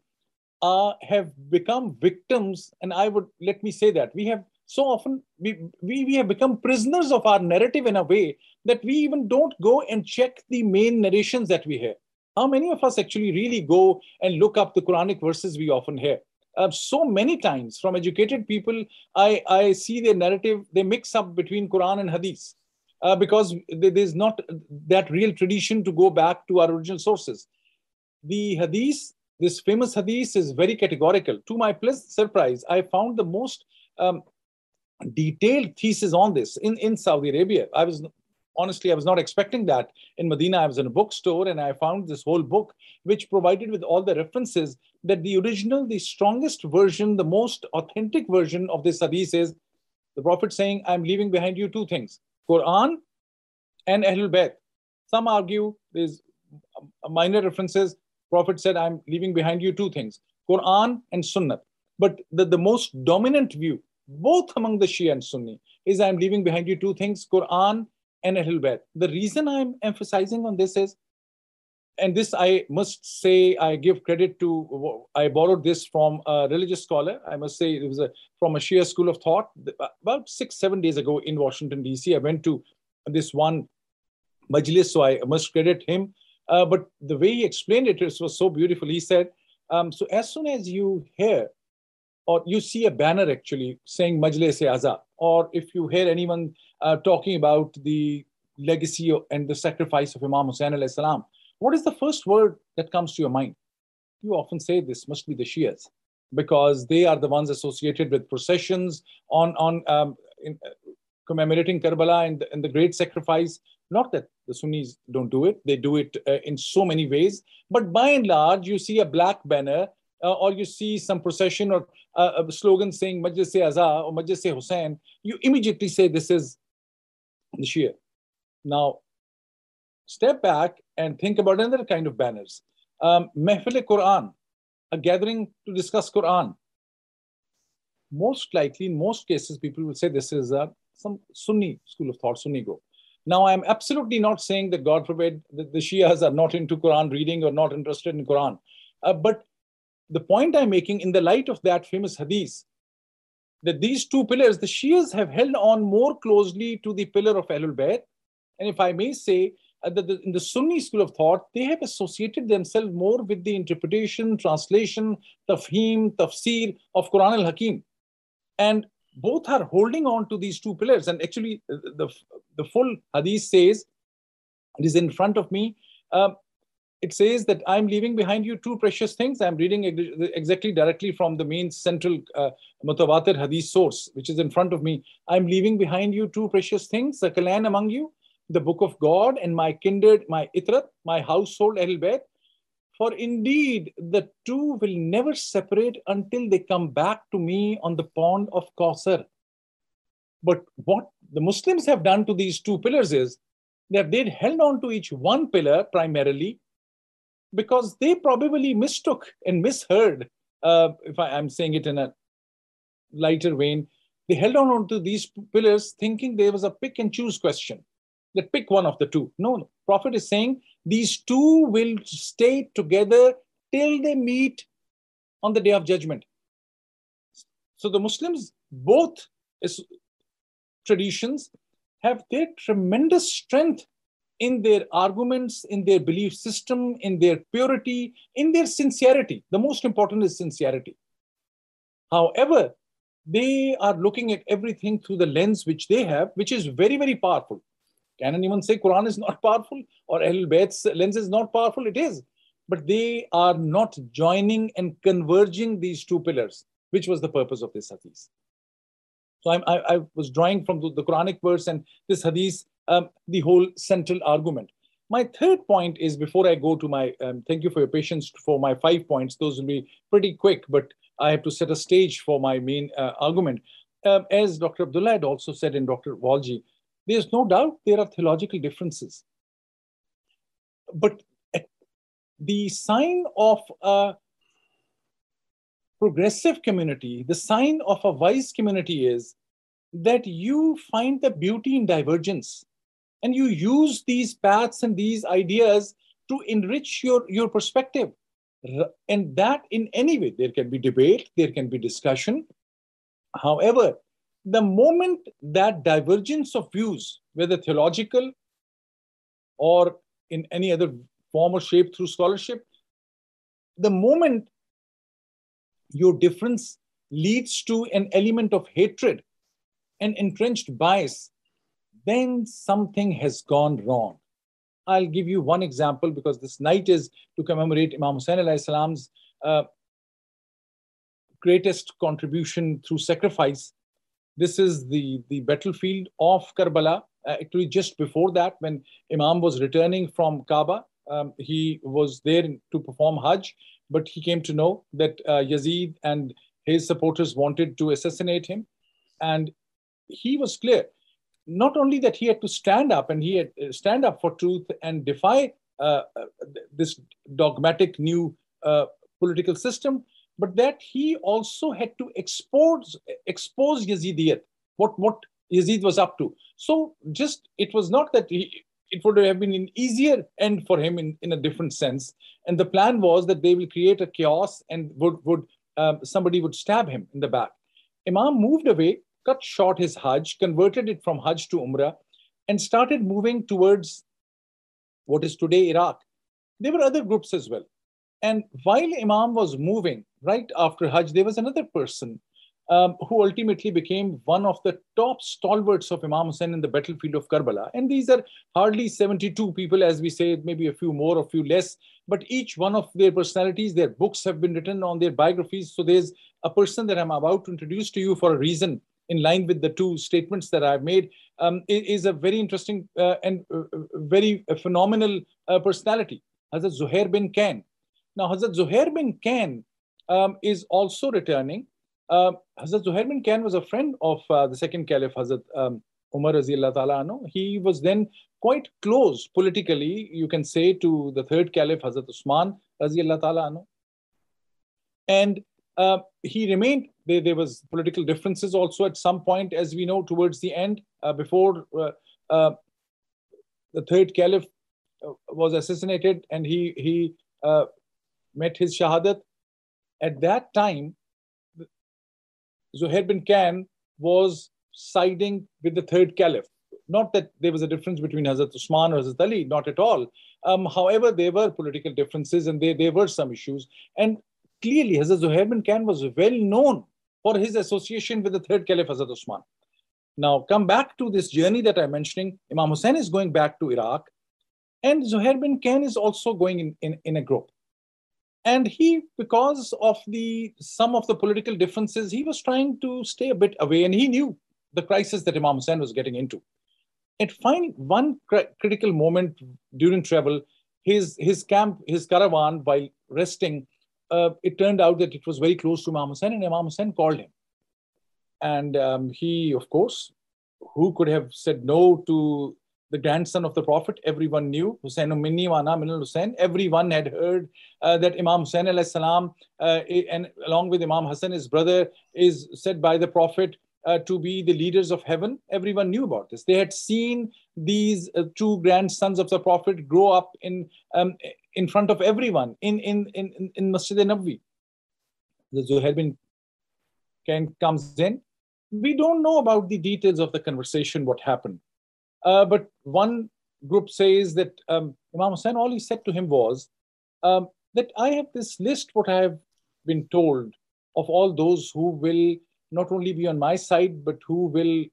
uh, have become victims, and I would let me say that we have so often we, we, we have become prisoners of our narrative in a way that we even don't go and check the main narrations that we hear. How many of us actually really go and look up the Quranic verses we often hear? Uh, so many times from educated people, I, I see their narrative, they mix up between Quran and Hadith uh, because there's not that real tradition to go back to our original sources. The Hadith, this famous Hadith, is very categorical. To my pleasant surprise, I found the most um, detailed thesis on this in, in Saudi Arabia. I was honestly, I was not expecting that. In Medina, I was in a bookstore and I found this whole book, which provided with all the references that the original, the strongest version, the most authentic version of this hadith is the Prophet saying, I'm leaving behind you two things Quran and Ahlul Bayt. Some argue there's minor references. Prophet said, I'm leaving behind you two things Quran and Sunnah. But the, the most dominant view both among the Shia and Sunni, is I'm leaving behind you two things Quran and Ahlul Bayt. The reason I'm emphasizing on this is, and this I must say, I give credit to, I borrowed this from a religious scholar. I must say it was a, from a Shia school of thought. About six, seven days ago in Washington, D.C., I went to this one majlis, so I must credit him. Uh, but the way he explained it, it was so beautiful. He said, um, so as soon as you hear or you see a banner actually saying Majlis Aza, or if you hear anyone uh, talking about the legacy and the sacrifice of Imam Hussain alayhi salam, what is the first word that comes to your mind? You often say this must be the Shias because they are the ones associated with processions on, on um, in, uh, commemorating Karbala and, and the great sacrifice. Not that the Sunnis don't do it, they do it uh, in so many ways. But by and large, you see a black banner uh, or you see some procession or uh, a slogan saying Majlis Aza or Majlis Hussain, you immediately say this is the Shia. Now, step back and think about another kind of banners. Um, Quran, a gathering to discuss Quran. Most likely, in most cases, people will say this is a, some Sunni school of thought, Sunni group. Now, I'm absolutely not saying that, God forbid, that the Shias are not into Quran reading or not interested in Quran. Uh, but the point I'm making in the light of that famous hadith, that these two pillars, the Shias have held on more closely to the pillar of Ahlul Bayt. And if I may say, uh, that the, in the Sunni school of thought, they have associated themselves more with the interpretation, translation, tafhim, tafsir of Quran al Hakim. And both are holding on to these two pillars. And actually, uh, the, the full hadith says, it is in front of me, uh, it says that I'm leaving behind you two precious things. I'm reading exactly directly from the main central uh, Mutawatir Hadith source, which is in front of me. I'm leaving behind you two precious things, the Kalan among you, the book of God, and my kindred, my itrat, my household, Ahl. For indeed, the two will never separate until they come back to me on the pond of Kausar. But what the Muslims have done to these two pillars is that they'd held on to each one pillar primarily because they probably mistook and misheard, uh, if I, am saying it in a lighter vein, they held on to these pillars thinking there was a pick and choose question. That pick one of the two. No, no. Prophet is saying these two will stay together till they meet on the day of judgment. So the Muslims, both traditions, have their tremendous strength in their arguments, in their belief system, in their purity, in their sincerity. The most important is sincerity. However, they are looking at everything through the lens which they have, which is very, very powerful. Can anyone say Quran is not powerful or Ahl Bayt's lens is not powerful? It is. But they are not joining and converging these two pillars, which was the purpose of this hadith. So I, I was drawing from the, the, Quranic verse and this hadith, um, the whole central argument. My third point is before I go to my, um, thank you for your patience for my five points. Those will be pretty quick, but I have to set a stage for my main uh, argument. Um, as Dr. Abdullah had also said in Dr. Walji, there's no doubt there are theological differences. But the sign of a progressive community, the sign of a wise community is that you find the beauty in divergence and you use these paths and these ideas to enrich your, your perspective. And that in any way, there can be debate, there can be discussion. However, the moment that divergence of views, whether theological or in any other form or shape through scholarship, the moment your difference leads to an element of hatred and entrenched bias, then something has gone wrong. I'll give you one example because this night is to commemorate Imam Hussain salam's uh, greatest contribution through sacrifice. This is the, the battlefield of Karbala. Uh, actually, just before that, when Imam was returning from Kaaba, um, he was there to perform Hajj, but he came to know that uh, Yazid and his supporters wanted to assassinate him. And he was clear not only that he had to stand up and he had uh, stand up for truth and defy uh, uh, this dogmatic new uh, political system, but that he also had to expose expose Yazidiyat, what what Yazid was up to. So just it was not that he, it would have been an easier end for him in, in a different sense. And the plan was that they will create a chaos and would would um, somebody would stab him in the back. Imam moved away cut short his Hajj, converted it from Hajj to Umrah, and started moving towards what is today Iraq. There were other groups as well. And while Imam was moving right after Hajj, there was another person um, who ultimately became one of the top stalwarts of Imam Hussein in the battlefield of Karbala. And these are hardly 72 people, as we say, maybe a few more, a few less, but each one of their personalities, their books have been written on their biographies. So there's a person that I'm about to introduce to you for a reason in line with the two statements that I've made, um, is a very interesting uh, and uh, uh very phenomenal uh, personality, Hazrat Zuhair bin Khan. Now, Hazrat Zuhair bin Khan um, is also returning. Uh, Hazrat Zuhair bin Khan was a friend of uh, the second caliph, Hazrat um, Umar ta'ala anhu. He was then quite close politically, you can say, to the third caliph, Hazrat Usman ta'ala anhu. And uh, he remained there, there was political differences also at some point, as we know, towards the end, uh, before uh, uh, the third caliph was assassinated and he, he met his shahadat. At that time, Zuhair bin Khan was siding with the third caliph. Not that there was a difference between Hazrat Usman or Hazrat Ali, not at all. Um, however, there were political differences and there, there were some issues. And clearly, Hazrat Zuhair bin Khan was well known for his association with the third Caliph Hazrat Usman. Now, come back to this journey that I'm mentioning. Imam Hussein is going back to Iraq, and Zuhair bin Khan is also going in, in, in a group. And he, because of the some of the political differences, he was trying to stay a bit away, and he knew the crisis that Imam Hussein was getting into. At find one cr- critical moment during travel, his, his camp, his caravan, while resting, uh, it turned out that it was very close to Imam Hussein, and Imam Hussein called him. And um, he, of course, who could have said no to the grandson of the Prophet? Everyone knew Hussein Minni Wana Minal Hussein. Everyone had heard uh, that Imam Hussein salam, uh, and along with Imam Hassan, his brother, is said by the Prophet uh, to be the leaders of heaven. Everyone knew about this. They had seen these uh, two grandsons of the Prophet grow up in um, in front of everyone in in in, in Masjid Nabawi. The Zuhair bin Ken comes in. We don't know about the details of the conversation, what happened. Uh, but one group says that um, Imam Hussain, all he said to him was um, that I have this list, what I have been told of all those who will not only be on my side, but who will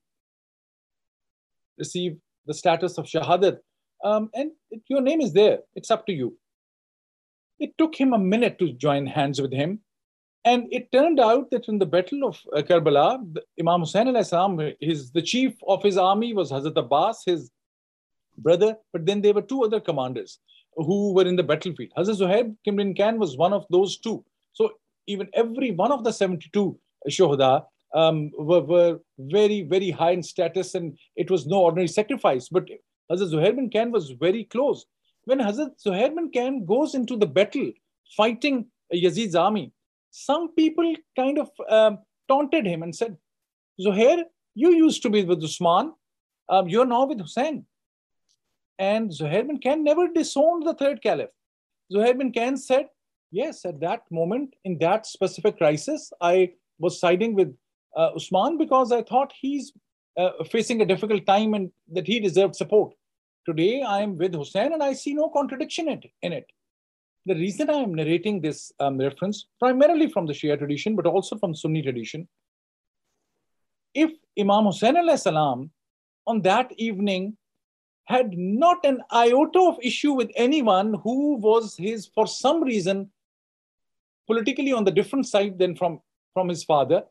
receive the status of Shahadat. Um, and it, your name is there. It's up to you. It took him a minute to join hands with him. And it turned out that in the Battle of uh, Karbala, Imam Hussein salam, his, the chief of his army was Hazrat Abbas, his brother, but then there were two other commanders who were in the battlefield. Hazrat Zuhair bin Khan was one of those two. So even every one of the 72 shuhada um, were, were, very, very high in status and it was no ordinary sacrifice. But Hazrat Zuhair bin Khan was very close. When Hazrat Zuhair bin Khan goes into the battle fighting Yazid's army, some people kind of um, taunted him and said, Zuhair, you used to be with Usman, um, you're now with Hussein. And Zuhair bin Khan never disowned the third caliph. Zuhair bin Khan said, Yes, at that moment, in that specific crisis, I was siding with uh, Usman because I thought he's uh, facing a difficult time and that he deserved support. Today I am with Hussein and I see no contradiction in it. The reason I am narrating this um, reference, primarily from the Shia tradition, but also from Sunni tradition, if Imam Hussein salam on that evening had not an iota of issue with anyone who was his, for some reason, politically on the different side than from, from his father,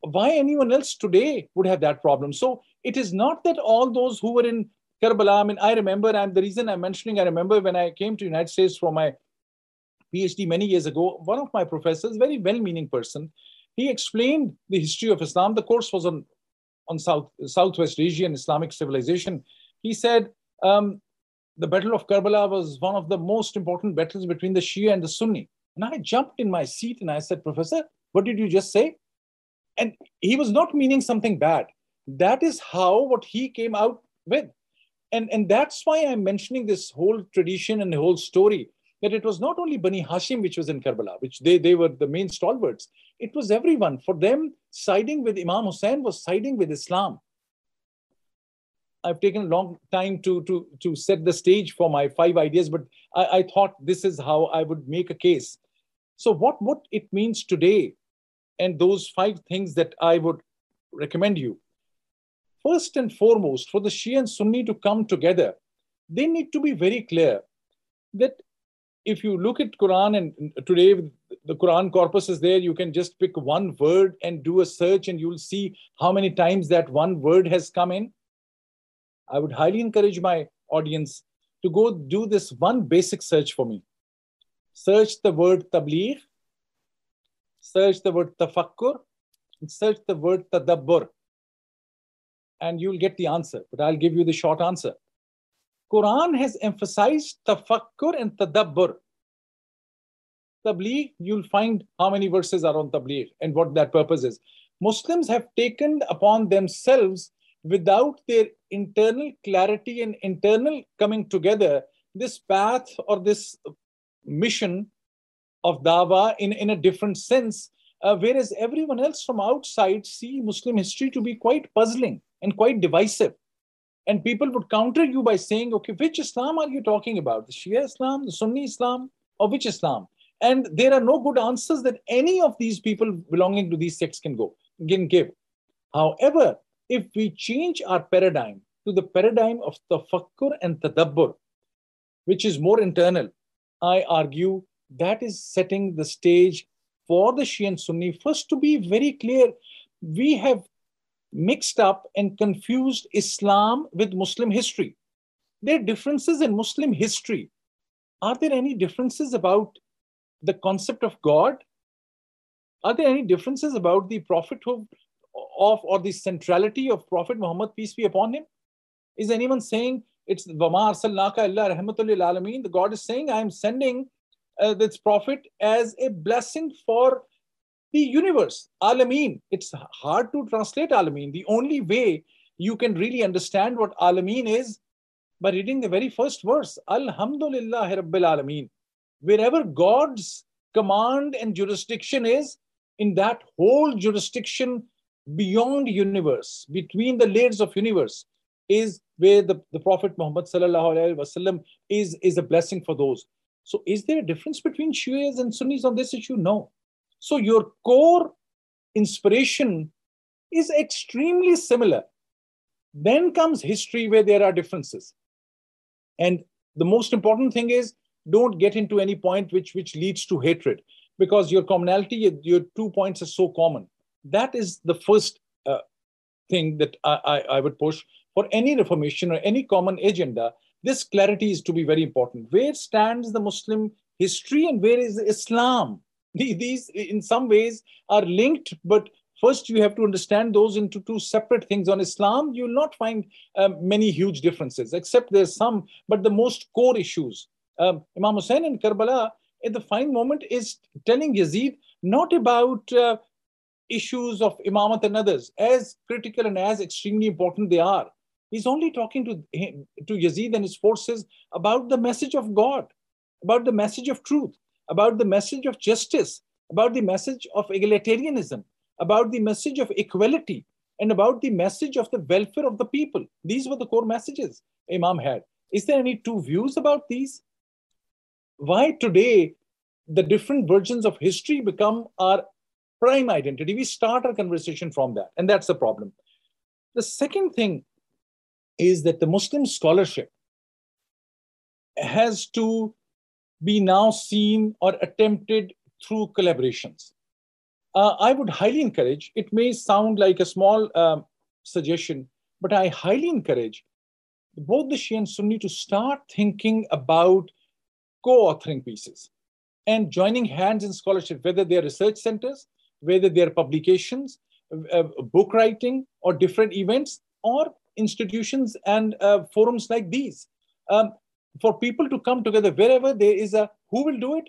why anyone else today would have that problem? So it is not that all those who were in Karbala, I mean, I remember, and the reason I'm mentioning, I remember when I came to United States for my PhD many years ago, one of my professors, very well-meaning person, he explained the history of Islam. The course was on, on South, Southwest Asian Islamic civilization. He said, um, the Battle of Karbala was one of the most important battles between the Shia and the Sunni. And I jumped in my seat and I said, Professor, what did you just say? And he was not meaning something bad. That is how what he came out with. And, and that's why I'm mentioning this whole tradition and the whole story that it was not only Bani Hashim which was in Karbala, which they, they were the main stalwarts. It was everyone. For them, siding with Imam Hussein was siding with Islam. I've taken a long time to, to, to set the stage for my five ideas, but I, I thought this is how I would make a case. So what, what it means today and those five things that I would recommend you. First and foremost, for the Shia and Sunni to come together, they need to be very clear that if you look at Quran and today the Quran corpus is there, you can just pick one word and do a search and you'll see how many times that one word has come in. I would highly encourage my audience to go do this one basic search for me. Search the word tabligh search the word tafakkur, and search the word tadabbur, and you'll get the answer. But I'll give you the short answer. Quran has emphasized tafakkur and tadabbur. Tabligh, you'll find how many verses are on tabligh and what that purpose is. Muslims have taken upon themselves, without their internal clarity and internal coming together, this path or this mission of dawa in, in a different sense, uh, whereas everyone else from outside see Muslim history to be quite puzzling and quite divisive. And people would counter you by saying, okay, which Islam are you talking about? The Shia Islam, the Sunni Islam, or which Islam? And there are no good answers that any of these people belonging to these sects can go, can give. However, if we change our paradigm to the paradigm of tafakkur and tadabbur, which is more internal, I argue that is setting the stage for the Shia and Sunni. First, to be very clear, we have mixed up and confused Islam with Muslim history. there are differences in Muslim history. Are there any differences about the concept of God? Are there any differences about the prophethood of or the centrality of Prophet Muhammad, peace be upon him? Is anyone saying it's Vama Alameen? The God is saying, I am sending uh, this prophet as a blessing for the universe. Alameen. It's hard to translate Alameen. The only way you can really understand what Alameen is by reading the very first verse Alhamdulillah Rabbil Alameen. Wherever God's command and jurisdiction is, in that whole jurisdiction beyond universe, between the layers of universe, is where the, the Prophet Muhammad wasallam is, is a blessing for those. So, is there a difference between Shias and Sunnis on this issue? No. So, your core inspiration is extremely similar. Then comes history where there are differences. And the most important thing is don't get into any point which, which leads to hatred because your commonality, your two points are so common. That is the first uh, thing that I, I, I would push for any reformation or any common agenda. This clarity is to be very important. Where stands the Muslim history and where is Islam? These, in some ways, are linked, but First, you have to understand those into two separate things. On Islam, you will not find um, many huge differences, except there's some, but the most core issues. Um, Imam Hussein in Karbala, at the fine moment, is telling Yazid not about uh, issues of Imamat and others, as critical and as extremely important they are. He's only talking to, him, to Yazid and his forces about the message of God, about the message of truth, about the message of justice, about the message of egalitarianism, about the message of equality and about the message of the welfare of the people. These were the core messages Imam had. Is there any two views about these? Why today the different versions of history become our prime identity? We start our conversation from that, and that's the problem. The second thing is that the Muslim scholarship has to be now seen or attempted through collaborations uh, I would highly encourage, it may sound like a small um, suggestion, but I highly encourage both the Shia and Sunni to start thinking about co authoring pieces and joining hands in scholarship, whether they're research centers, whether they're publications, uh, book writing, or different events, or institutions and uh, forums like these. Um, for people to come together wherever there is a who will do it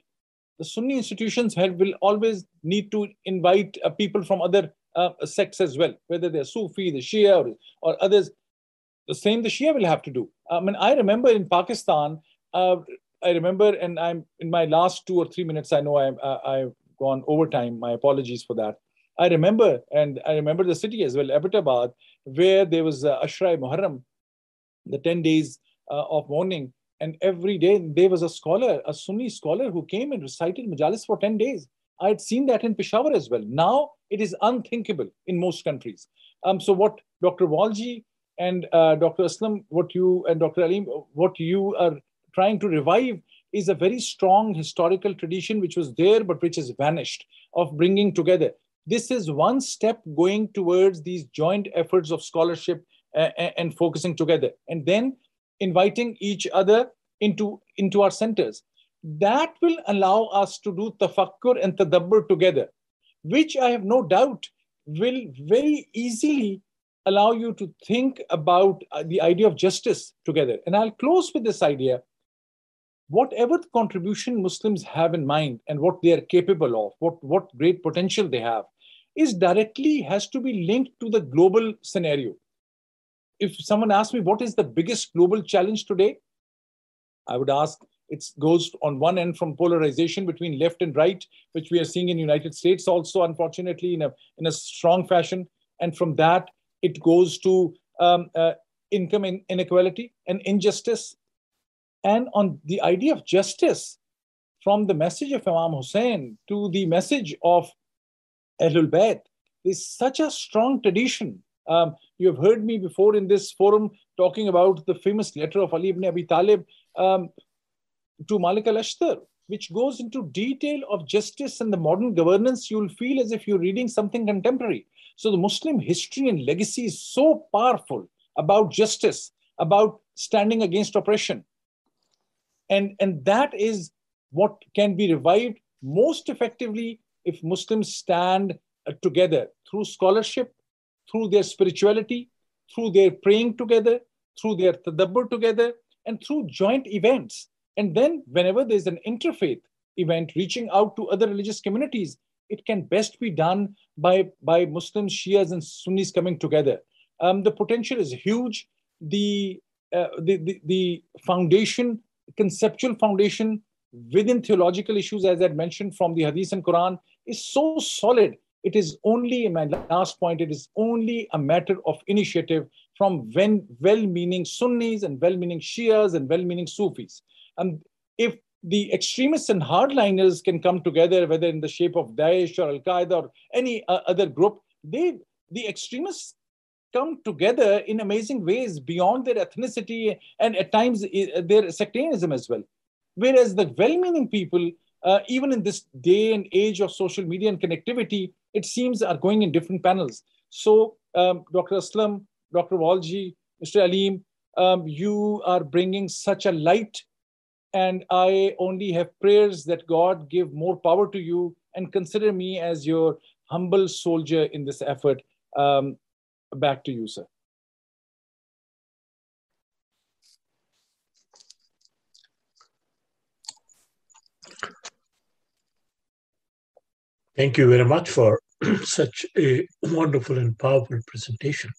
the Sunni institutions have, will always need to invite uh, people from other uh, sects as well, whether they're Sufi, the Shia, or, or others. The same the Shia will have to do. I mean, I remember in Pakistan, uh, I remember, and I'm in my last two or three minutes. I know I, uh, I've gone overtime. My apologies for that. I remember, and I remember the city as well, Abbottabad, where there was uh, Muharram, the 10 days uh, of mourning and every day there was a scholar, a Sunni scholar, who came and recited Majalis for 10 days. I had seen that in Peshawar as well. Now it is unthinkable in most countries. Um, so what Dr. Walji and uh, Dr. Aslam, what you and Dr. Alim, what you are trying to revive is a very strong historical tradition which was there but which has vanished of bringing together. This is one step going towards these joint efforts of scholarship uh, and focusing together. And then inviting each other into, into our centers. That will allow us to do tafakkur and tadabbur together, which I have no doubt will very easily allow you to think about uh, the idea of justice together. And I'll close with this idea. Whatever the contribution Muslims have in mind and what they are capable of, what, what great potential they have, is directly has to be linked to the global scenario if someone asks me what is the biggest global challenge today, I would ask it goes on one end from polarization between left and right, which we are seeing in the United States also, unfortunately, in a, in a strong fashion. And from that, it goes to um, uh, income inequality and injustice. And on the idea of justice, from the message of Imam Hussein to the message of Ahlul Bayt, there's such a strong tradition um, you have heard me before in this forum talking about the famous letter of Ali ibn Abi Talib um, to Malik al Ashtar, which goes into detail of justice and the modern governance. You'll feel as if you're reading something contemporary. So the Muslim history and legacy is so powerful about justice, about standing against oppression. And, and that is what can be revived most effectively if Muslims stand together through scholarship, through their spirituality, through their praying together, through their tadabbur together, and through joint events. And then, whenever there's an interfaith event reaching out to other religious communities, it can best be done by, by Muslims, Shias, and Sunnis coming together. Um, the potential is huge. The, uh, the, the, the foundation, conceptual foundation within theological issues, as I mentioned from the Hadith and Quran, is so solid. It is only, my last point, it is only a matter of initiative from well-meaning Sunnis and well-meaning Shias and well-meaning Sufis. And if the extremists and hardliners can come together, whether in the shape of Daesh or Al Qaeda or any uh, other group, they the extremists come together in amazing ways beyond their ethnicity and at times uh, their sectarianism as well. Whereas the well-meaning people, uh, even in this day and age of social media and connectivity, it seems are going in different panels. So, um, Dr. Aslam, Dr. Walji, Mr. Aleem, um, you are bringing such a light and I only have prayers that God give more power to you and consider me as your humble soldier in this effort. Um, back to you, sir. Thank you very much for such a wonderful and powerful presentation.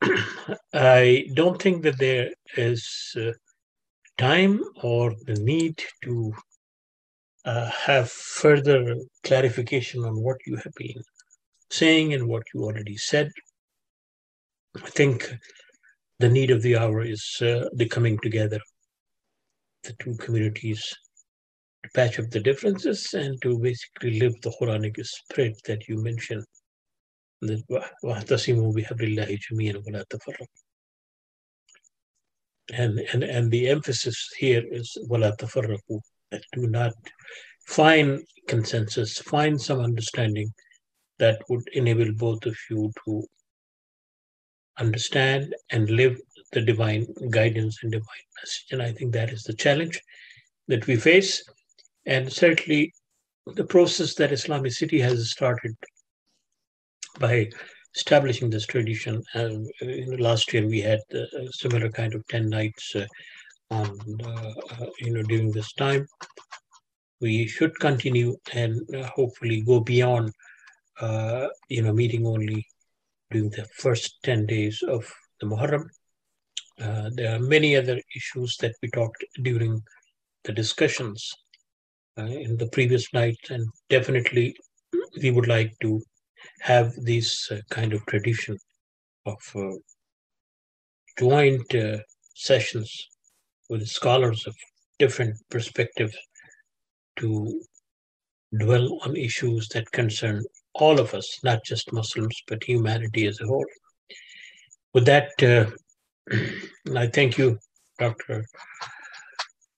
I don't think that there is uh, time or the need to uh, have further clarification on what you have been saying and what you already said. I think the need of the hour is uh, the coming together, the two communities patch up the differences and to basically live the Quranic spirit that you mentioned. That and and and the emphasis here is tafarraqu. Do not find consensus find some understanding that would enable both of you to understand and live the divine guidance and divine message. And i think that is the challenge that we face and certainly the process that IslamiCity has started by establishing this tradition. And uh, last year we had a similar kind of 10 nights uh, on, uh, you know, during this time. We should continue and hopefully go beyond, you know, meeting only during the first 10 days of the Muharram. Uh, there are many other issues that we talked during the discussions uh, in the previous night, and definitely we would like to have this uh, kind of tradition of uh, joint uh, sessions with scholars of different perspectives to dwell on issues that concern all of us, not just Muslims, but humanity as a whole. With that, uh, I thank you, Dr.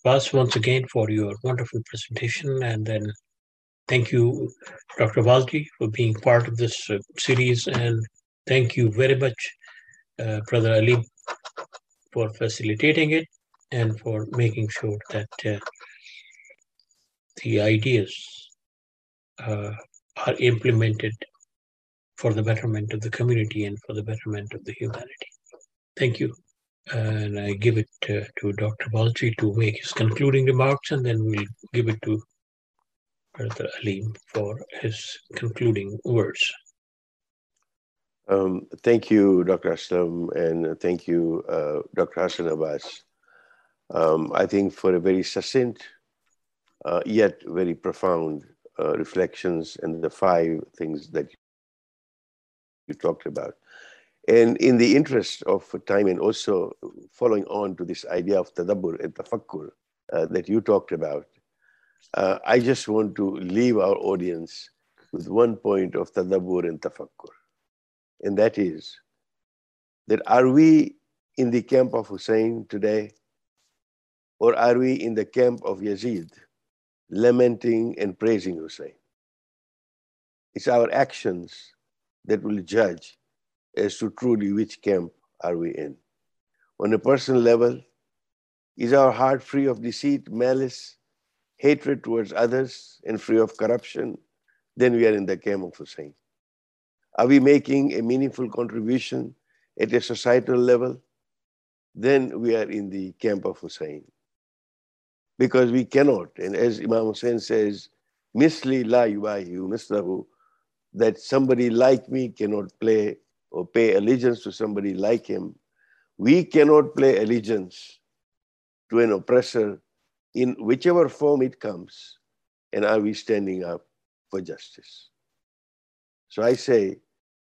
Abbas, once again for your wonderful presentation, and then Thank you, Dr. Walji, for being part of this uh, series. And thank you very much, uh, Brother Ali, for facilitating it and for making sure that uh, the ideas uh, are implemented for the betterment of the community and for the betterment of the humanity. Thank you. And I give it uh, to Dr. Walji to make his concluding remarks, and then we'll give it to Brother Alim for his concluding words. Um, thank you, Dr. Aslam, and thank you, uh, Dr. Hassan Abbas. Um, I think for a very succinct, uh, yet very profound uh, reflections and the five things that you talked about. And in the interest of time and also following on to this idea of tadabbur and tafakkur uh, that you talked about, uh, I just want to leave our audience with one point of tadabbur and tafakkur. And that is that are we in the camp of Hussein today? Or are we in the camp of Yazid, lamenting and praising Hussein? It's our actions that will judge as to truly which camp are we in. on a personal level? Is our heart free of deceit, malice, hatred towards others, and free of corruption? Then we are in the camp of Hussein. Are we making a meaningful contribution at a societal level? Then we are in the camp of Hussein. Because we cannot, and as Imam Hussein says, misli la yubahiu mislahu, that somebody like me cannot play or pay allegiance to somebody like him. We cannot play allegiance to an oppressor in whichever form it comes. And are we standing up for justice? So I say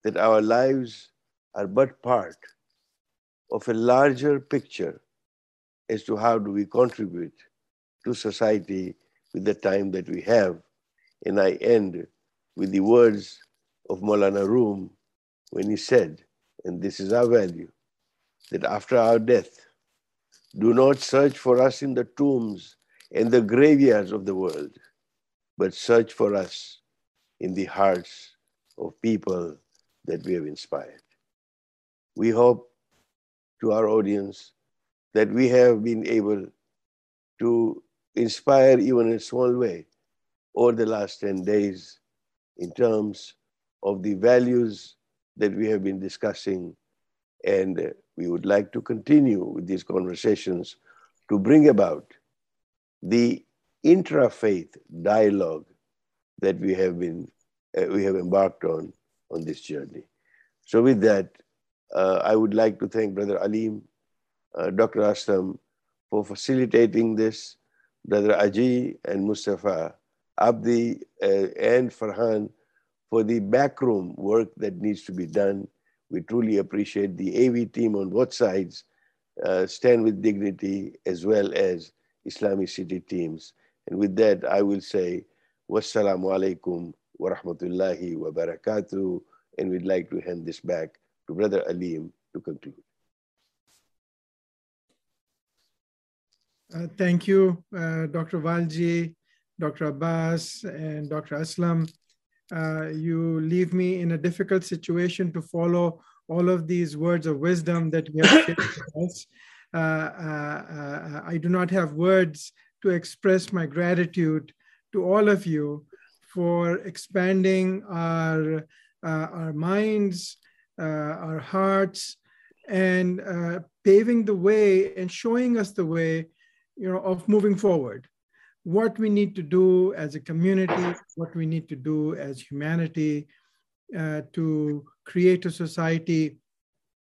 that our lives are but part of a larger picture as to how do we contribute to society with the time that we have. And I end with the words of Maulana Rum when he said, and this is our value, that after our death, do not search for us in the tombs and the graveyards of the world, but search for us in the hearts of people that we have inspired. We hope to our audience that we have been able to inspire even in a small way over the last 10 days in terms of the values that we have been discussing. And we would like to continue with these conversations to bring about the intra-faith dialogue that we have been uh, we have embarked on on this journey. So with that, uh, I would like to thank Brother Alim, uh, Dr. Aslam for facilitating this, Brother Aji and Mustafa, Abdi uh, and Farhan for the backroom work that needs to be done. We truly appreciate the AV team on both sides, uh, Stand with Dignity, as well as IslamiCity teams. And with that, I will say, Wassalamu alaikum wa rahmatullahi wa barakatuh. And we'd like to hand this back to Brother Alim to conclude. Uh, thank you, uh, Dr. Walji, Dr. Abbas, and Dr. Aslam. Uh, you leave me in a difficult situation to follow all of these words of wisdom that we have shared with us. Uh, uh, uh, I do not have words to express my gratitude to all of you for expanding our, our minds, our hearts, and paving the way and showing us the way you know, of moving forward what we need to do as a community, what we need to do as humanity uh, to create a society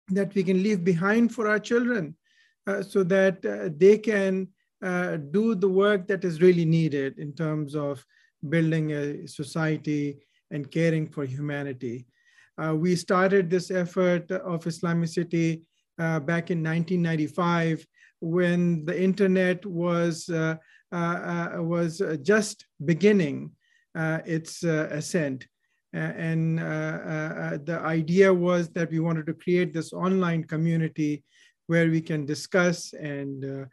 that we can leave behind for our children uh, so that uh, they can uh, do the work that is really needed in terms of building a society and caring for humanity. Uh, we started this effort of IslamiCity uh, back in 1995 when the internet was Uh, uh, was uh, just beginning uh, its ascent. and the idea was that we wanted to create this online community where we can discuss and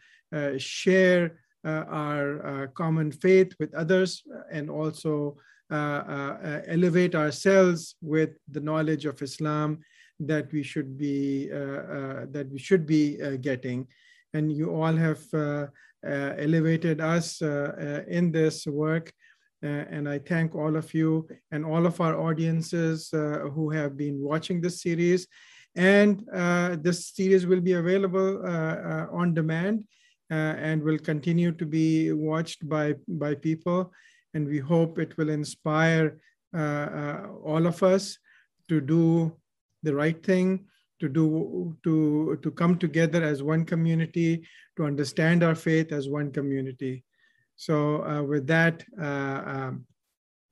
share our common faith with others and also uh, uh, elevate ourselves with the knowledge of Islam that we should be uh, that we should be getting. And you all have uh, Uh, elevated us uh, uh, in this work. Uh, and I thank all of you and all of our audiences uh, who have been watching this series. And this series will be available on demand and will continue to be watched by, by people. And we hope it will inspire all of us to do the right thing to do to to come together as one community to understand our faith as one community. So uh, with that uh, um,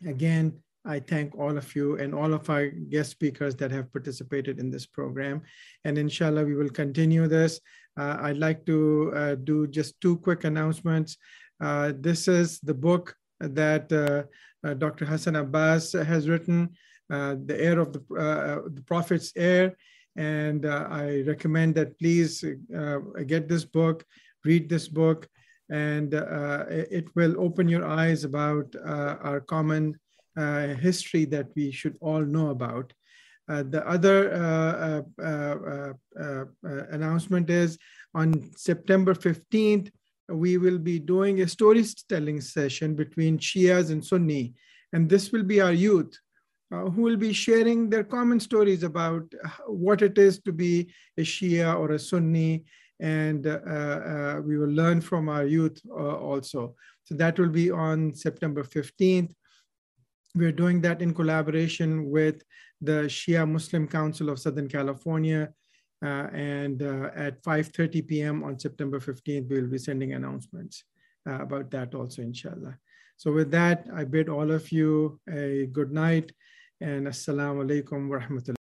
again i thank all of you and all of our guest speakers that have participated in this program. And inshallah we will continue this. Uh, i'd like to uh, do just two quick announcements. Uh, this is the book that uh, dr hassan abbas has written the heir of the, the prophet's heir and uh, I recommend that please uh, get this book, read this book, and uh, it will open your eyes about uh, our common uh, history that we should all know about. The other announcement is on September 15th, we will be doing a storytelling session between Shias and Sunni. And this will be our youth uh, who will be sharing their common stories about what it is to be a Shia or a Sunni. And uh, uh, we will learn from our youth also. So that will be on September 15th. We're doing that in collaboration with the Shia Muslim Council of Southern California. Uh, and uh, at 5.30 p.m. on September 15th, we'll be sending announcements uh, about that also, inshallah. So with that, I bid all of you a good night and assalamu alaikum wa rahmatullahi.